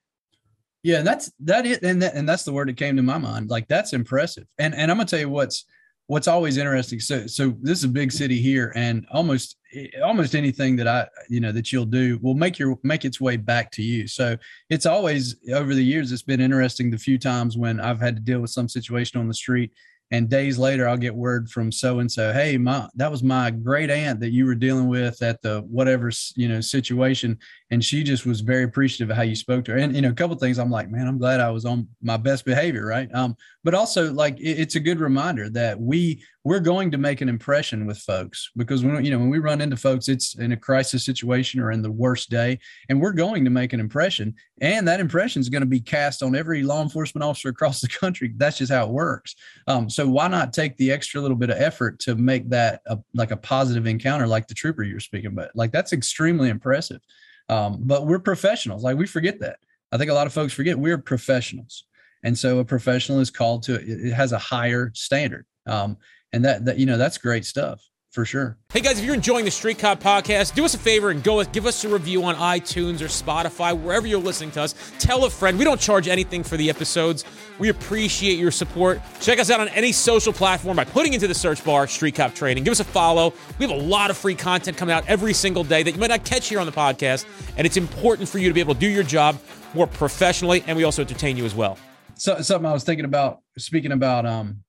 Yeah, and that's that it, and that, and that's the word that came to my mind. Like that's impressive. And and I'm gonna tell you what's what's always interesting. So so this is a big city here, and almost eh, almost anything that I you know that you'll do will make your make its way back to you. So it's always over the years. It's been interesting the few times when I've had to deal with some situation on the street and days later i'll get word from so and so hey my that was my great aunt that you were dealing with at the whatever you know situation and she just was very appreciative of how you spoke to her and you know a couple things i'm like man i'm glad i was on my best behavior right? Um but also like it, it's a good reminder that we we're going to make an impression with folks because when you know when we run into folks it's in a crisis situation or in the worst day and we're going to make an impression and that impression is going to be cast on every law enforcement officer <laughs> across the country. That's just how it works. Um, so why not take the extra little bit of effort to make that a, like a positive encounter like the trooper you're speaking about? Like that's extremely impressive. Um, but we're professionals. Like we forget that. I think a lot of folks forget we're professionals. And so a professional is called to it has a higher standard. Um, and that that you know that's great stuff for sure. Hey guys, if you're enjoying the Street Cop podcast, do us a favor and go give us a review on iTunes or Spotify, wherever you're listening to us. Tell a friend. We don't charge anything for the episodes. We appreciate your support. Check us out on any social platform by putting into the search bar Street Cop Training. Give us a follow. We have a lot of free content coming out every single day that you might not catch here on the podcast, and it's important for you to be able to do your job more professionally, and we also entertain you as well. So something I was thinking about speaking about um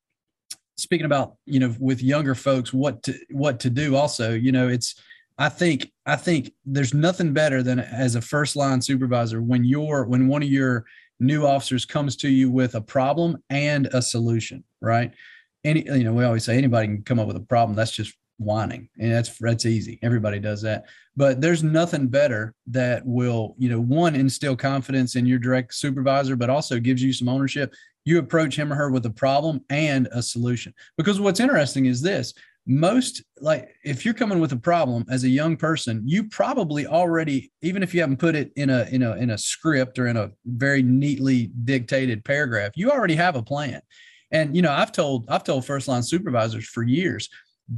speaking about you know with younger folks what to what to do also you know it's i think i think there's nothing better than as a first line supervisor when you're when one of your new officers comes to you with a problem and a solution right? Any you know we always say anybody can come up with a problem that's just whining and that's that's easy. Everybody does that. But there's nothing better that will you know one instill confidence in your direct supervisor but also gives you some ownership you approach him or her with a problem and a solution. Because what's interesting is this most like if you're coming with a problem as a young person you probably already even if you haven't put it in a in a in a script or in a very neatly dictated paragraph you already have a plan. And you know i've told i've told first line supervisors for years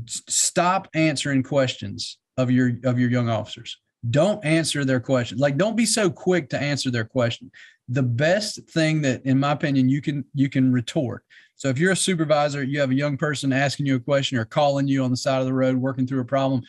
stop answering questions of your of your young officers. Don't answer their question. Like don't be so quick to answer their question the best thing that in my opinion you can you can retort. So if you're a supervisor you have a young person asking you a question or calling you on the side of the road working through a problem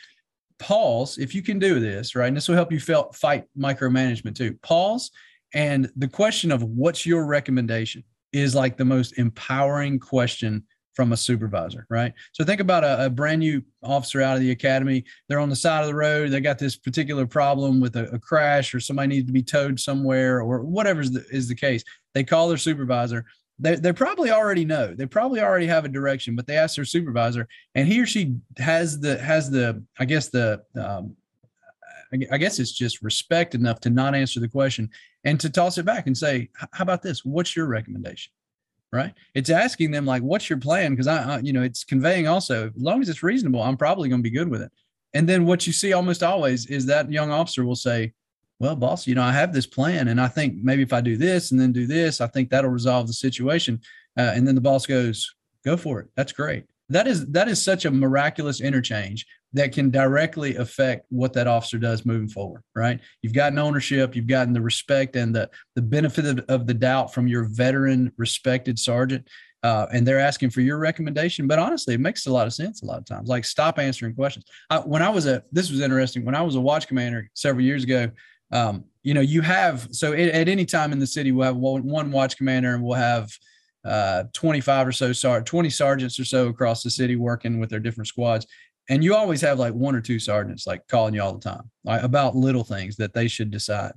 pause if you can do this right and this will help you felt, fight micromanagement too. Pause and the question of what's your recommendation is like the most empowering question from a supervisor, right? So think about a, a, brand new officer out of the academy. They're on the side of the road. They got this particular problem with a, a crash, or somebody needs to be towed somewhere, or whatever is the, is the case. They call their supervisor. They, they probably already know. They probably already have a direction, but they ask their supervisor, and he or she has the has the I guess the um, I guess it's just respect enough to not answer the question and to toss it back and say, "How about this? What's your recommendation?" Right? It's asking them like, "What's your plan?" Because I, I, you know, it's conveying also, as long as it's reasonable, I'm probably going to be good with it. And then what you see almost always is that young officer will say, "Well, boss, you know, I have this plan, and I think maybe if I do this and then do this, I think that'll resolve the situation." Uh, and then the boss goes, "Go for it. That's great." That is that is such a miraculous interchange that can directly affect what that officer does moving forward, right? You've gotten ownership, you've gotten the respect and the, the benefit of, of the doubt from your veteran, respected sergeant. Uh, and they're asking for your recommendation. But honestly, it makes a lot of sense a lot of times. Like, stop answering questions. I, when I was a, this was interesting. When I was a watch commander several years ago, um, you know, you have so at, at, any time in the city, we'll have one, one watch commander, and we'll have uh, 25 or so, 20 sergeants or so across the city working with their different squads and you always have like one or two sergeants like calling you all the time like, about little things that they should decide.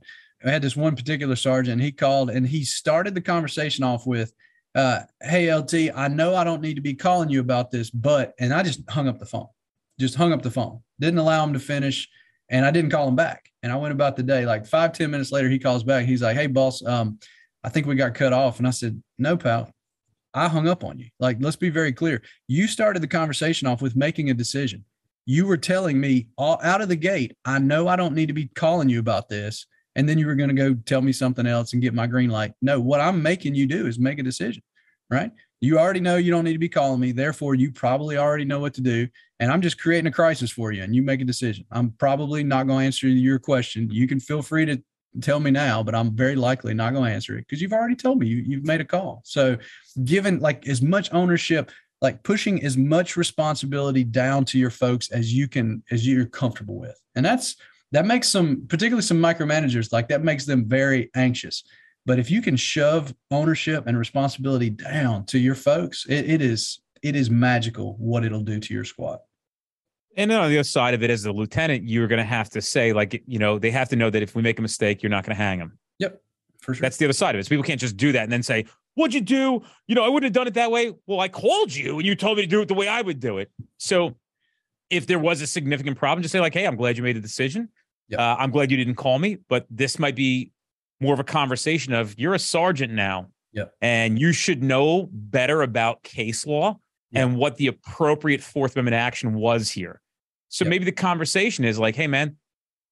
I had this one particular sergeant, he called and he started the conversation off with, uh, Hey, LT, I know I don't need to be calling you about this, but, and I just hung up the phone, just hung up the phone, didn't allow him to finish. And I didn't call him back. And I went about the day. Like five ten minutes later, he calls back. He's like, Hey, boss, um, I think we got cut off. And I said, No, pal, I hung up on you. Like, let's be very clear. You started the conversation off with making a decision. You were telling me all out of the gate, I know I don't need to be calling you about this. and then you were going to go tell me something else and get my green light. No, what I'm making you do is make a decision, right? You already know you don't need to be calling me. Therefore, you probably already know what to do. And I'm just creating a crisis for you and you make a decision. I'm probably not going to answer your question. You can feel free to tell me now, but I'm very likely not going to answer it because you've already told me you, you've made a call. So, given like as much ownership, like pushing as much responsibility down to your folks as you can, as you're comfortable with. And that's, that makes some, particularly some micromanagers, like that makes them very anxious. But if you can shove ownership and responsibility down to your folks, it, it is, it is magical what it'll do to your squad. And then on the other side of it, as a lieutenant, you're going to have to say, like, you know, they have to know that if we make a mistake, you're not going to hang them. Yep, for sure. That's the other side of it. So people can't just do that and then say, "What'd you do?" You know, I wouldn't have done it that way. Well, I called you and you told me to do it the way I would do it. So, if there was a significant problem, just say, like, "Hey, I'm glad you made the decision. Yep. Uh, I'm glad you didn't call me, but this might be more of a conversation of you're a sergeant now, yep. and you should know better about case law." Yep. And what the appropriate Fourth Amendment action was here. So yep. maybe the conversation is like, hey man,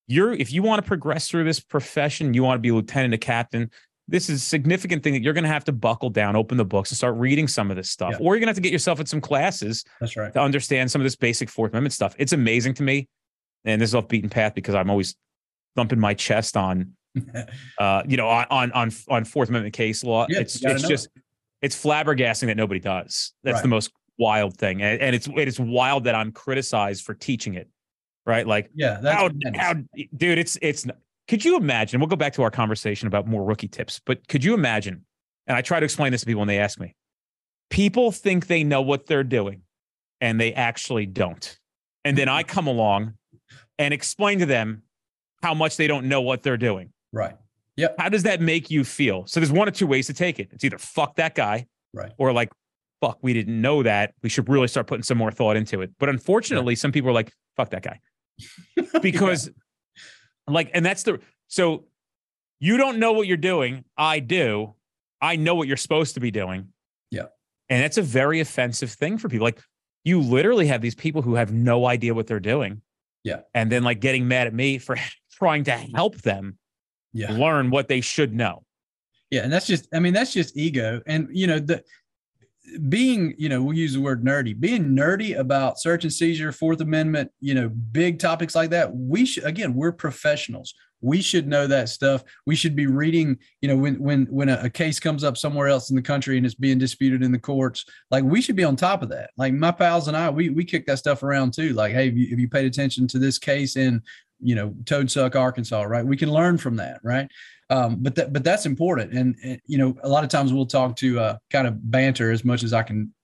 you're if you want to progress through this profession, you want to be a lieutenant, a captain. This is a significant thing that you're going to have to buckle down, open the books, and start reading some of this stuff, or you're going to have to get yourself in some classes. That's right. To understand some of this basic Fourth Amendment stuff. It's amazing to me, and this is off beaten path because I'm always thumping my chest on, <laughs> uh, you know, on on on Fourth Amendment case law. Yeah, it's it's just it's flabbergasting that nobody does. That's right. the most wild thing, and, and it's it's wild that I'm criticized for teaching it, right? Like, yeah, how how dude, it's it's. Could you imagine? We'll go back to our conversation about more rookie tips, but could you imagine? And I try to explain this to people when they ask me. People think they know what they're doing, and they actually don't. And then I <laughs> come along and explain to them how much they don't know what they're doing. Right. Yep. How does that make you feel? So there's one or two ways to take it. It's either fuck that guy, right, or like fuck, we didn't know that. We should really start putting some more thought into it. But unfortunately, yeah. some people are like, fuck that guy. <laughs> Because, yeah. like, and that's the so you don't know what you're doing. I do. I know what you're supposed to be doing. Yeah. And that's a very offensive thing for people. Like, you literally have these people who have no idea what they're doing. Yeah. And then, like, getting mad at me for <laughs> trying to help them yeah. learn what they should know. Yeah, and that's just I mean that's just ego. And you know the being, you know, we'll use the word nerdy, being nerdy about search and seizure, Fourth Amendment, you know, big topics like that. We should, again, we're professionals. We should know that stuff. We should be reading, you know, when when when a, a case comes up somewhere else in the country and it's being disputed in the courts, like we should be on top of that. Like my pals and I, we we kick that stuff around too. Like, hey, have you, you paid attention to this case in, you know, Toadsuck, Arkansas, right? We can learn from that, right? Um, but that but that's important, and, and, you know a lot of times we'll talk to uh, kind of banter as much as I can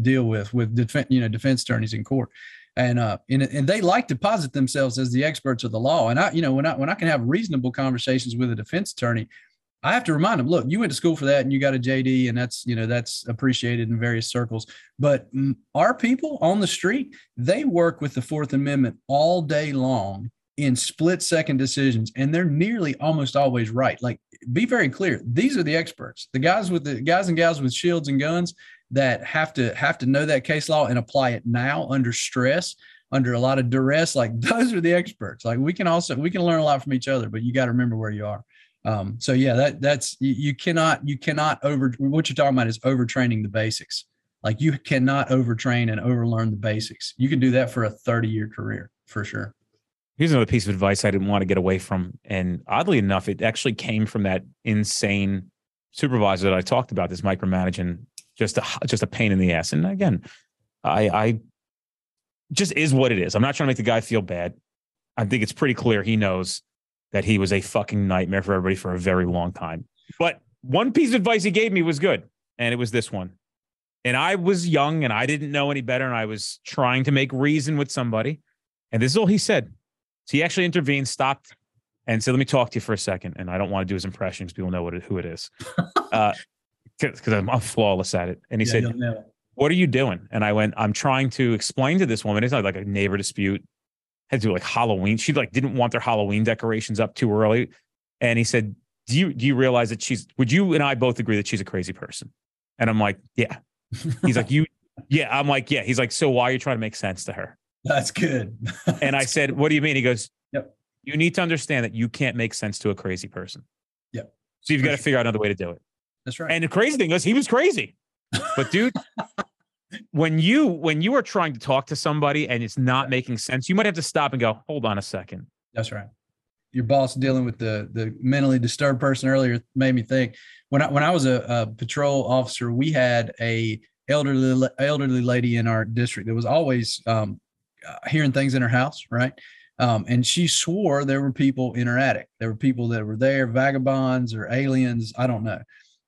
deal with with defense you know defense attorneys in court, and uh and, and they like to posit themselves as the experts of the law. And I you know when I when I can have reasonable conversations with a defense attorney, I have to remind them, look, you went to school for that and you got a JD and that's, you know, that's appreciated in various circles. But our people on the street, they work with the Fourth Amendment all day long in split second decisions and they're nearly almost always right. Like be very clear these are the experts the guys with the guys and gals with shields and guns that have to have to know that case law and apply it now under stress under a lot of duress. Like <laughs> those are the experts. Like we can also we can learn a lot from each other but you got to remember where you are. Um, so yeah that that's you, you cannot you cannot over what you're talking about is overtraining the basics. Like you cannot overtrain and overlearn the basics. You can do that for a 30 year career for sure Here's another piece of advice I didn't want to get away from. And oddly enough, it actually came from that insane supervisor that I talked about, this micromanaging, just a just a pain in the ass. And again, I I just is what it is. I'm not trying to make the guy feel bad. I think it's pretty clear he knows that he was a fucking nightmare for everybody for a very long time. But one piece of advice he gave me was good, and it was this one. And I was young and I didn't know any better, and I was trying to make reason with somebody. And this is all he said. So he actually intervened, stopped, and said, "Let me talk to you for a second. And I don't want to do his impression because people know what it, who it is, because <laughs> uh, I'm, I'm, flawless at it. And he yeah, said, "What are you doing?" And I went, "I'm trying to explain to this woman. It's not like a neighbor dispute. Had to do like Halloween. She like didn't want their Halloween decorations up too early." And he said, "Do you do you realize that she's? Would you and I both agree that she's a crazy person?" And I'm like, "Yeah." He's like, <laughs> "You." Yeah, I'm like, yeah. He's like, so why are you trying to make sense to her? <laughs> That's good. <laughs> and I said, What do you mean? He goes, Yep. You need to understand that you can't make sense to a crazy person. Yep. So you've got to figure out another way to do it. That's right. And the crazy thing is, he was crazy. But dude, <laughs> when you when you are trying to talk to somebody and it's not making sense, you might have to stop and go, "Hold on a second. That's right. Your boss dealing with the the mentally disturbed person earlier made me think when I when I was a, a patrol officer, we had a elderly elderly lady in our district that was always um, hearing things in her house, right? Um, and she swore there were people in her attic. There were people that were there, vagabonds or aliens. I don't know.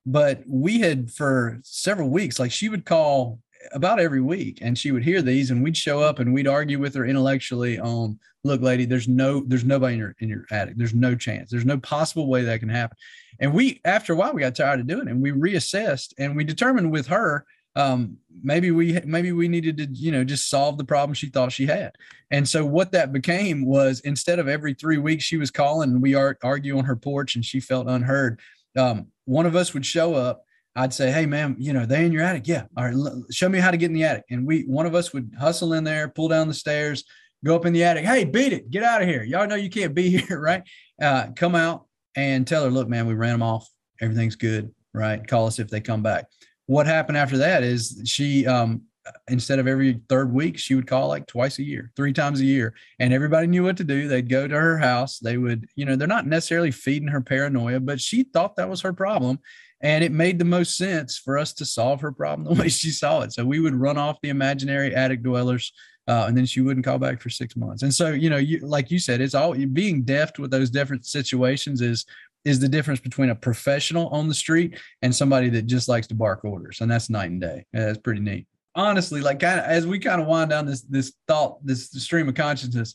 But we had for several weeks, like she would call about every week and she would hear these and we'd show up and we'd argue with her intellectually on look lady there's no there's nobody in your in your attic there's no chance there's no possible way that can happen and we after a while we got tired of doing it and we reassessed and we determined with her um, maybe we maybe we needed to you know just solve the problem she thought she had and so what that became was instead of every three weeks she was calling and we argue on her porch and she felt unheard um, one of us would show up I'd say, "Hey, ma'am, you know they in your attic? Yeah. All right, l- show me how to get in the attic." And we, one of us would hustle in there, pull down the stairs, go up in the attic. Hey, beat it, get out of here! Y'all know you can't be <laughs> here, right? Uh, come out and tell her, "Look, man, we ran them off. Everything's good, right? Call us if they come back." What happened after that is she, um, instead of every third week, she would call like twice a year, three times a year, and everybody knew what to do. They'd go to her house. They would, you know, they're not necessarily feeding her paranoia, but she thought that was her problem and it made the most sense for us to solve her problem <laughs> the way she saw it. So we would run off the imaginary attic dwellers, uh, and then she wouldn't call back for six months. And so, you know, you, like you said, it's all being deft with those different situations is is the difference between a professional on the street and somebody that just likes to bark orders, and that's night and day. Yeah, that's pretty neat. Honestly, like kind of as we kind of wind down this this thought, this stream of consciousness,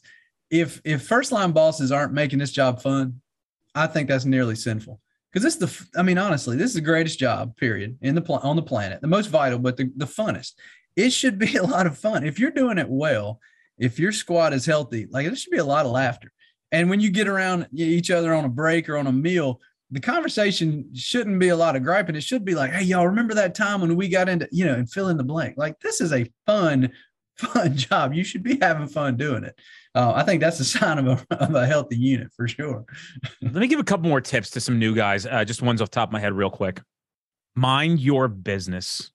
if if first line bosses aren't making this job fun, I think that's nearly sinful because this is the i mean honestly this is the greatest job period in the pl- on the planet the most vital but the, the funnest it should be <laughs> a lot of fun if you're doing it well if your squad is healthy like there should be a lot of laughter and when you get around each other on a break or on a meal the conversation shouldn't be a lot of griping it should be like hey y'all remember that time when we got into you know and fill in the blank like this is a fun <laughs> fun job you should be having fun doing it uh, I think that's a <laughs> sign of a, of a healthy unit for sure. <laughs> Let me give a couple more tips to some new guys. Uh, just ones off top of my head, real quick. Mind your business.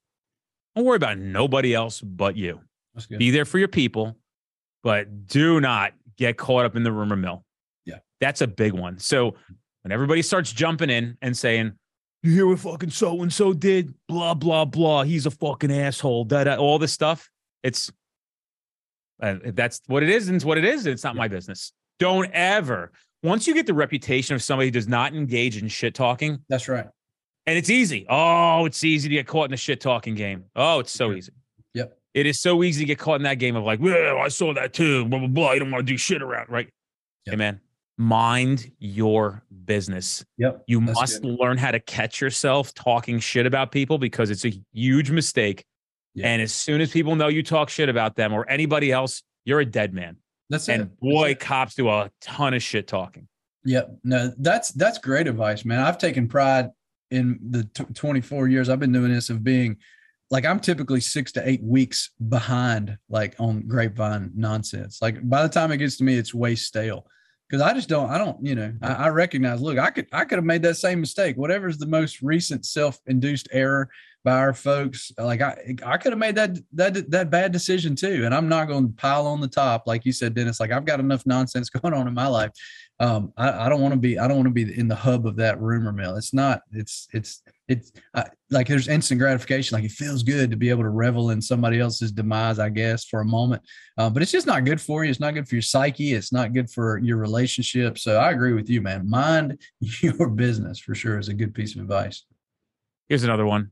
Don't worry about nobody else but you. Be there for your people, but do not get caught up in the rumor mill. Yeah, that's a big one. So when everybody starts jumping in and saying, "You hear what fucking so and so did?" Blah blah blah. He's a fucking asshole. That all this stuff. It's uh, that's what it is, and it's what it is. It's not yeah. my business. Don't ever. Once you get the reputation of somebody who does not engage in shit talking, that's right. And it's easy. Oh, it's easy to get caught in a shit talking game. Oh, it's so easy. Yep. It is so easy to get caught in that game of like, well, I saw that too. Blah blah blah. You don't want to do shit around, right? Yep. Hey man, mind your business. Yep. You That's must good. learn how to catch yourself talking shit about people because it's a huge mistake yeah. And as soon as people know you talk shit about them or anybody else, you're a dead man. That's it. and it. boy, that's cops do a ton of shit talking. Yep. No, that's that's great advice, man. I've taken pride in the t- 24 years I've been doing this of being like I'm typically six to eight weeks behind, like on grapevine nonsense. Like by the time it gets to me, it's way stale because I just don't, I don't, you know, I, I, recognize, look, I could, I could have made that same mistake. Whatever's the most recent self-induced error by our folks, like I, I could have made that, that, that bad decision too. And I'm not going to pile on the top. Like you said, Dennis, like I've got enough nonsense <laughs> going on in my life. Um, I, I don't want to be, I don't want to be in the hub of that rumor mill. It's not, it's, it's, it's uh, like there's instant gratification. Like it feels good to be able to revel in somebody else's demise, I guess, for a moment. Uh, but it's just not good for you. It's not good for your psyche. It's not good for your relationship. So I agree with you, man. Mind <laughs> your business for sure is a good piece of advice. Here's another one.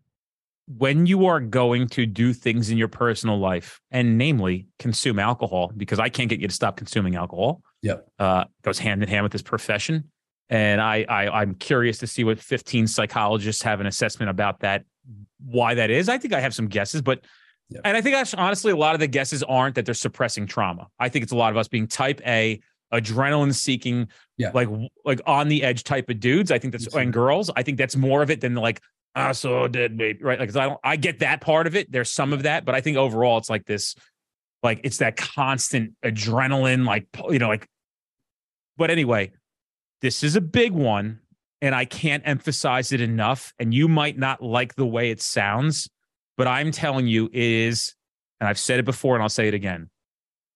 When you are going to do things in your personal life, and namely consume alcohol, because I can't get you to stop consuming alcohol. Yep. Uh, goes hand in hand with this profession and I, I I'm curious to see what 15 psychologists have an assessment about that. Why that is, I think I have some guesses, but yeah. and I think actually, honestly, a lot of the guesses aren't that they're suppressing trauma. I think it's a lot of us being Type A, adrenaline seeking, yeah. like like on the edge type of dudes. I think that's and girls. I think that's more of it than like I saw a dead baby, right? Like I don't, I get that part of it. There's some of that, but I think overall it's like this, like it's that constant adrenaline, like you know, like but anyway, this is a big one, and I can't emphasize it enough. And you might not like the way it sounds, but I'm telling you, it is, and I've said it before, and I'll say it again.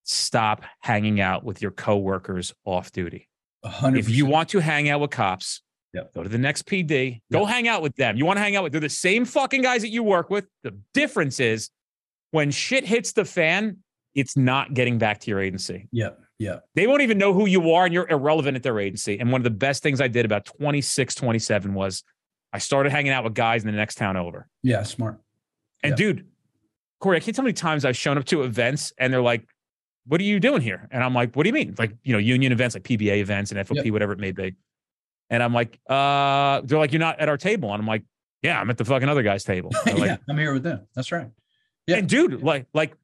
Stop hanging out with your coworkers off duty. 100%. If you want to hang out with cops, Yep. go to the next PD. Go hang out with them. You want to hang out with? They're the same fucking guys that you work with. The difference is when shit hits the fan, it's not getting back to your agency. Yep. Yep. They won't even know who you are and you're irrelevant at their agency. And one of the best things I did about 26, 27 was I started hanging out with guys in the next town over. Yeah. Smart. And Yeah. dude, Kory, I can't tell how many times I've shown up to events and they're like, what are you doing here? And I'm like, what do you mean? Like, you know, union events, like PBA events and FOP, whatever it may be. And I'm like, uh, they're like, you're not at our table. And I'm like, yeah, I'm at the fucking other guy's table. <laughs> Like, yeah. I'm here with them. That's right. Yeah. And dude, like, like,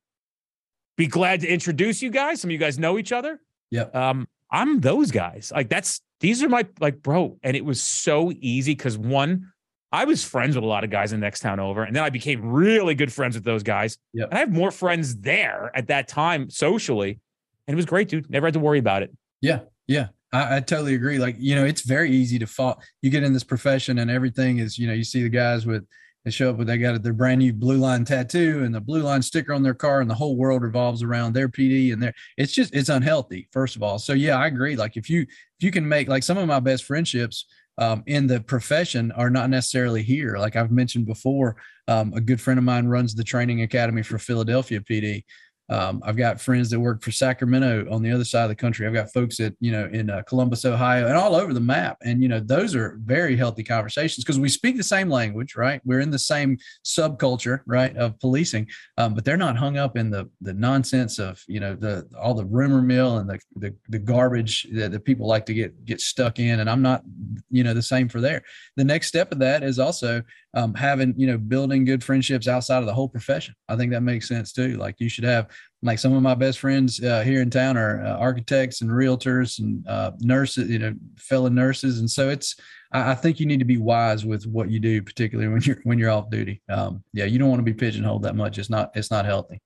be glad to introduce you guys. Some of you guys know each other. Yeah. Um, I'm those guys. Like, that's these are my like, bro. And it was so easy because one, I was friends with a lot of guys in the next town over, and then I became really good friends with those guys. Yep. And I have more friends there at that time socially, and it was great, dude. Never had to worry about it. Yeah. Yeah. I, I totally agree. Like, you know, it's very easy to fall. You get in this profession and everything is, you know, you see the guys with, they show up with, they got their brand new blue line tattoo and the blue line sticker on their car and the whole world revolves around their PD and their, it's just, it's unhealthy, first of all. So yeah, I agree. Like if you, if you can make like some of my best friendships, um, in the profession are not necessarily here. Like I've mentioned before, um, a good friend of mine runs the training academy for Philadelphia PD. Um, I've got friends that work for Sacramento on the other side of the country. I've got folks that, you know, in uh, Columbus, Ohio, and all over the map. And, you know, those are very healthy conversations because we speak the same language, right? We're in the same subculture, right, of policing, um, but they're not hung up in the the nonsense of, you know, the all the rumor mill and the the, the garbage that, that people like to get get stuck in. And I'm not, you know, the same for there. The next step of that is also um, having, you know, building good friendships outside of the whole profession. I think that makes sense too. Like you should have like some of my best friends uh, here in town are uh, architects and realtors and uh, nurses, you know, fellow nurses. And so it's, I, I, think you need to be wise with what you do, particularly when you're, when you're off duty. Um, yeah. You don't want to be pigeonholed that much. It's not, it's not healthy.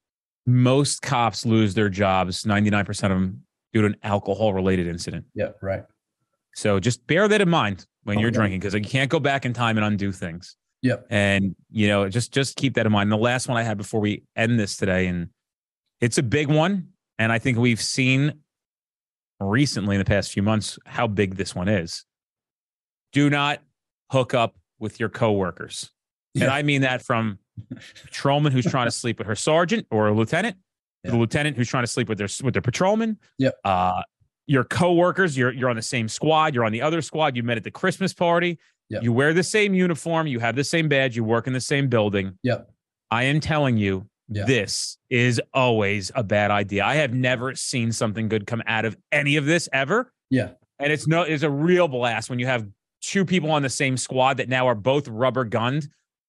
Most cops lose their jobs, 99% of them due to an alcohol related incident. Yeah. Right. So just bear that in mind when Oh, you're yeah. drinking because you can't go back in time and undo things. Yep. And you know, just just keep that in mind. The last one I had before we end this today, and it's a big one, and I think we've seen recently in the past few months how big this one is. Do not hook up with your coworkers. And I mean that from a patrolman who's trying to <laughs> sleep with her sergeant or a lieutenant, to the lieutenant who's trying to sleep with their with their patrolman. Yep. Uh, your coworkers, you're you're on the same squad, you're on the other squad, you met at the Christmas party, Yep. you wear the same uniform, you have the same badge, you work in the same building. Yep. I am telling you, Yeah. this is always a bad idea. I have never seen something good come out of any of this ever. Yeah. And it's no, it's a real blast when you have two people on the same squad that now are both rubber gunned,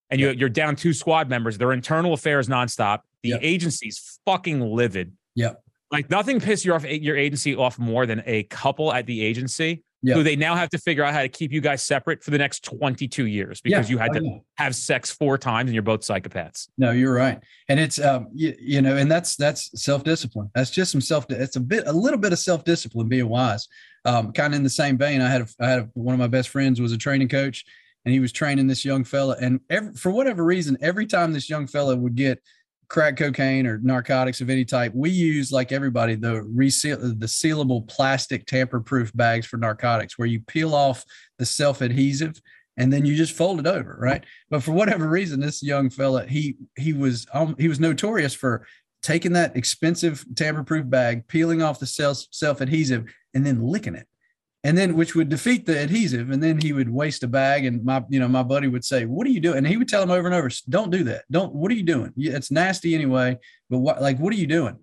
and you, you're down two squad members. Their internal affairs nonstop. The Yep. agency's fucking livid. Yep. Like nothing pisses you off your agency off more than a couple at the agency Yep. who they now have to figure out how to keep you guys separate for the next 22 years because Yeah. you had to have sex four times and you're both psychopaths. No, you're right, and it's um, you, you know, and that's that's self discipline. That's just some self. It's a bit, a little bit of self discipline, being wise. Um, kind of in the same vein. I had a, I had a, one of my best friends was a training coach, and he was training this young fella, and every, for whatever reason, every time this young fella would get crack cocaine or narcotics of any type, we use like everybody the reseal the sealable plastic tamper proof bags for narcotics, where you peel off the self adhesive and then you just fold it over, right? But for whatever reason, this young fella, he he was um, he was notorious for taking that expensive tamper-proof bag, peeling off the self self adhesive, and then licking it, and then which would defeat the adhesive, and then he would waste a bag. And my you know my buddy would say, "What are you doing?" And he would tell him over and over, "Don't do that. Don't. What are you doing? It's nasty anyway. But what like what are you doing?"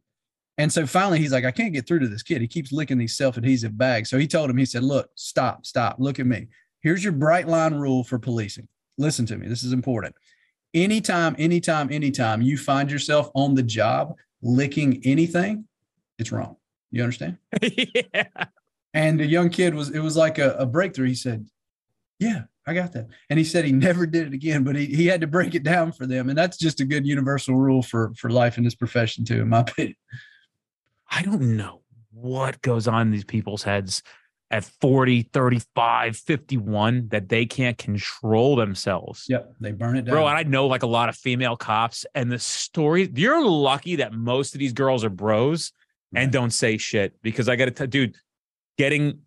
And so finally, he's like, I can't get through to this kid. He keeps licking these self adhesive bags. So he told him, he said, Look, stop, stop, look at me. Here's your bright line rule for policing. Listen to me. This is important. Anytime, anytime, anytime you find yourself on the job licking anything, it's wrong. You understand? <laughs> yeah. And the young kid was, it was like a, a breakthrough. He said, Yeah, I got that. And he said he never did it again, but he, he had to break it down for them. And that's just a good universal rule for, for life in this profession, too, in my <laughs> opinion. I don't know what goes on in these people's heads. at 40, 35, 51 that they can't control themselves. Yep. They burn it down. Bro, and I know like a lot of female cops and the story, you're lucky that most of these girls are bros and don't say shit because I got to tell, dude, getting,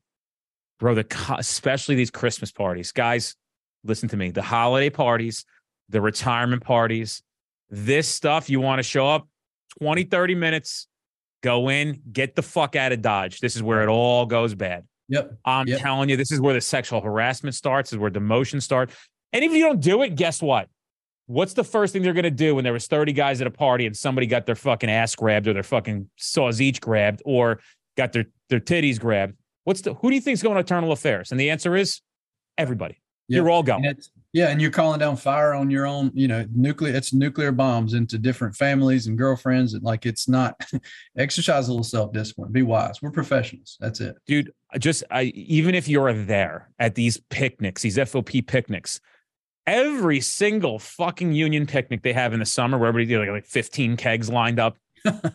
bro, the, especially these Christmas parties, guys, listen to me, the holiday parties, the retirement parties, this stuff, you want to show up 20, 30 minutes, go in, get the fuck out of Dodge. This is where it all goes bad. Yep. I'm yep. telling you, this is where the sexual harassment starts, is where demotion start. And if you don't do it, guess what? What's the first thing they're gonna do when there was 30 guys at a party and somebody got their fucking ass grabbed or their fucking saws each grabbed or got their their titties grabbed? What's the who do you think is going to internal affairs? And the answer is everybody. Yep. You're all going. Yeah, and you're calling down fire on your own, you know, nuclear it's nuclear bombs into different families and girlfriends. And like it's not <laughs> exercise a little self-discipline. Be wise. We're professionals. That's it. Dude, just I even if you're there at these picnics, these FOP picnics, every single fucking union picnic they have in the summer where everybody like, like 15 kegs lined up.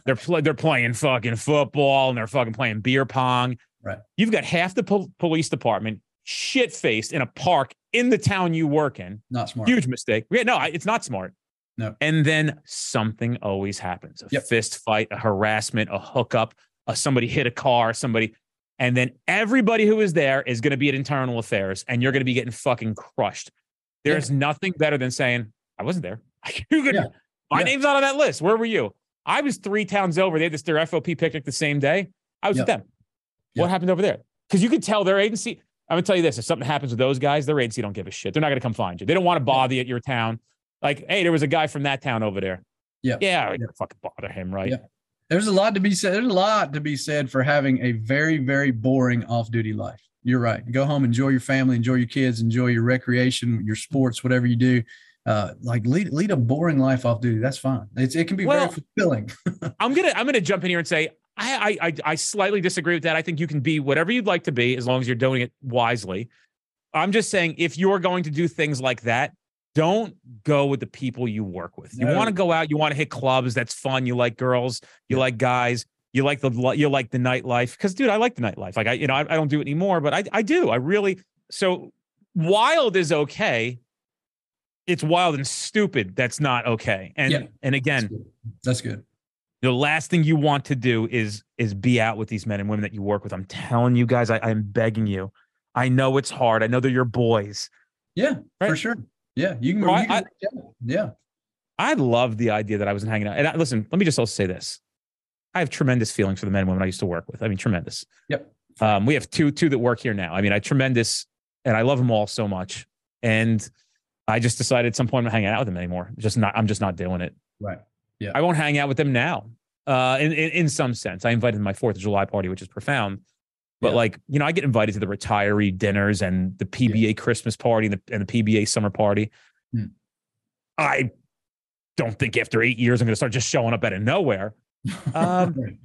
They're pl- they're playing fucking football and they're fucking playing beer pong. Right. You've got half the po- police department shit faced in a park in the town you work in. Not smart. Huge mistake. Yeah, no, it's not smart. No. And then something always happens a Yep. fist fight, a harassment, a hookup, a somebody hit a car, somebody. And then everybody who is there is going to be at internal affairs and you're going to be getting fucking crushed. There's nothing better than saying, I wasn't there. <laughs> you could, Yeah. My Yeah. name's not on that list. Where were you? I was three towns over. They had this their FOP picnic the same day. I was with them. Yeah. What happened over there? Because you could tell their agency. I'm gonna tell you this: if something happens with those guys, their agency don't give a shit. They're not gonna come find you. They don't want to bother you at your town. Like, hey, there was a guy from that town over there. Yeah. yeah, Yeah. fucking bother him, right? Yeah. There's a lot to be said. There's a lot to be said for having a very, very boring off-duty life. You're right. Go home, enjoy your family, enjoy your kids, enjoy your recreation, your sports, whatever you do. Uh, like lead lead a boring life off duty. That's fine. It's, it can be Well- very fulfilling. <laughs> I'm gonna I'm gonna jump in here and say I, I I I slightly disagree with that. I think you can be whatever you'd like to be as long as you're doing it wisely. I'm just saying if you're going to do things like that, don't go with the people you work with. You want to go out, you want to hit clubs. That's fun. You like girls, you like guys, you like the you like the nightlife. Because dude, I like the nightlife. Like I you know I, I don't do it anymore, but I I do. I really so wild is okay. It's wild and stupid. That's not okay. And Yeah. and again, That's good. That's good. the last thing you want to do is is be out with these men and women that you work with. I'm telling you guys, I, I'm begging you. I know it's hard. I know they're your boys. Yeah, for sure. Yeah, you can. Well, you can I- yeah, I love the idea that I wasn't hanging out. And I, listen, let me just also say this: I have tremendous feelings for the men and women I used to work with. I mean, tremendous. Yep. Um, we have two two that work here now. I mean, I tremendous, and I love them all so much. And I just decided at some point I'm not hanging out with them anymore. Just not. I'm just not doing it. right. Yeah. I won't hang out with them now. Uh, in, in in some sense, I invited my Fourth of July party, which is profound. But Yeah. like you know, I get invited to the retiree dinners and the PBA Christmas party and the, and the PBA summer party. Hmm. I don't think after eight years I'm going to start just showing up out of nowhere. <laughs> Um.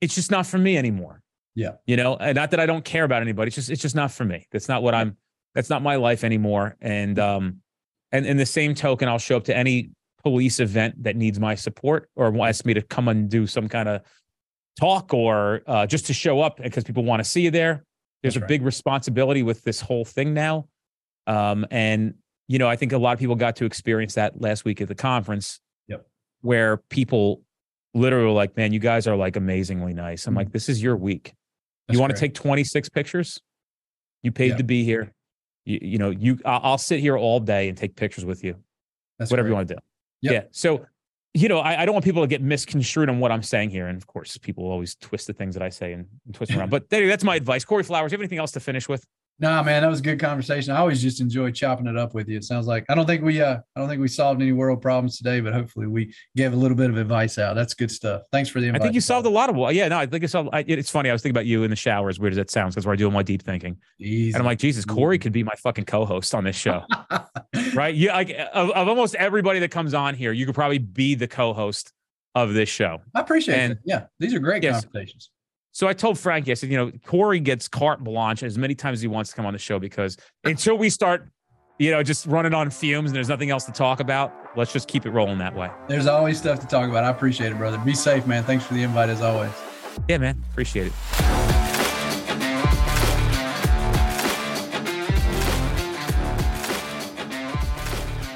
It's just not for me anymore. Yeah. you know, and not that I don't care about anybody. It's just it's just not for me. That's not what I'm. That's not my life anymore. And um, and in the same token, I'll show up to any police event that needs my support or wants me to come and do some kind of talk or uh, just to show up because people want to see you there. There's That's a right. big responsibility with this whole thing now. Um, and, you know, I think a lot of people got to experience that last week at the conference. Yep. Where people literally were like, man, you guys are like amazingly nice. I'm Mhm. like, this is your week. That's you want to take 26 pictures? You paid Yeah. to be here. You, you know, you I'll, sit here all day and take pictures with you That's whatever you want to do. Yep. Yeah. So, you know, I, I don't want people to get misconstrued on what I'm saying here. And of course, people always twist the things that I say and, and twist around. <laughs> But anyway, that's my advice. Kory Flowers, you have anything else to finish with? Nah, man, that was a good conversation. I always just enjoy chopping it up with you. It sounds like I don't think we uh I don't think we solved any world problems today, but hopefully we gave a little bit of advice out. That's good stuff. Thanks for the I think you solved a lot of well, yeah, no, I think it's I, it's funny. I was thinking about you in the shower, as weird as that sounds, because we're doing my deep thinking. Easy. And I'm like, Jesus, Kory could be my fucking co-host on this show. <laughs> right? Yeah, like of, of almost everybody that comes on here, you could probably be the co-host of this show. I appreciate and- it. Yeah, these are great Yes. conversations. So I told Frankie, I said, you know, Kory gets carte blanche as many times as he wants to come on the show because until we start, you know, just running on fumes and there's nothing else to talk about, let's just keep it rolling that way. There's always stuff to talk about. I appreciate it, brother. Be safe, man. Thanks for the invite as always. Yeah, man. Appreciate it.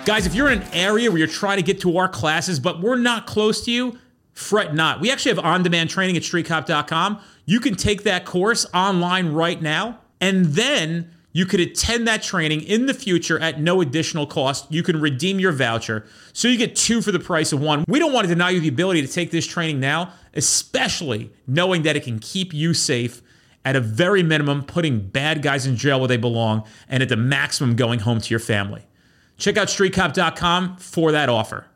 Guys, if you're in an area where you're trying to get to our classes, but we're not close to you, fret not. We actually have on demand training at streetcop.com. You can take that course online right now, and then you could attend that training in the future at no additional cost. You can redeem your voucher. So you get two for the price of one. We don't want to deny you the ability to take this training now, especially knowing that it can keep you safe at a very minimum, putting bad guys in jail where they belong, and at the maximum, going home to your family. Check out streetcop.com for that offer.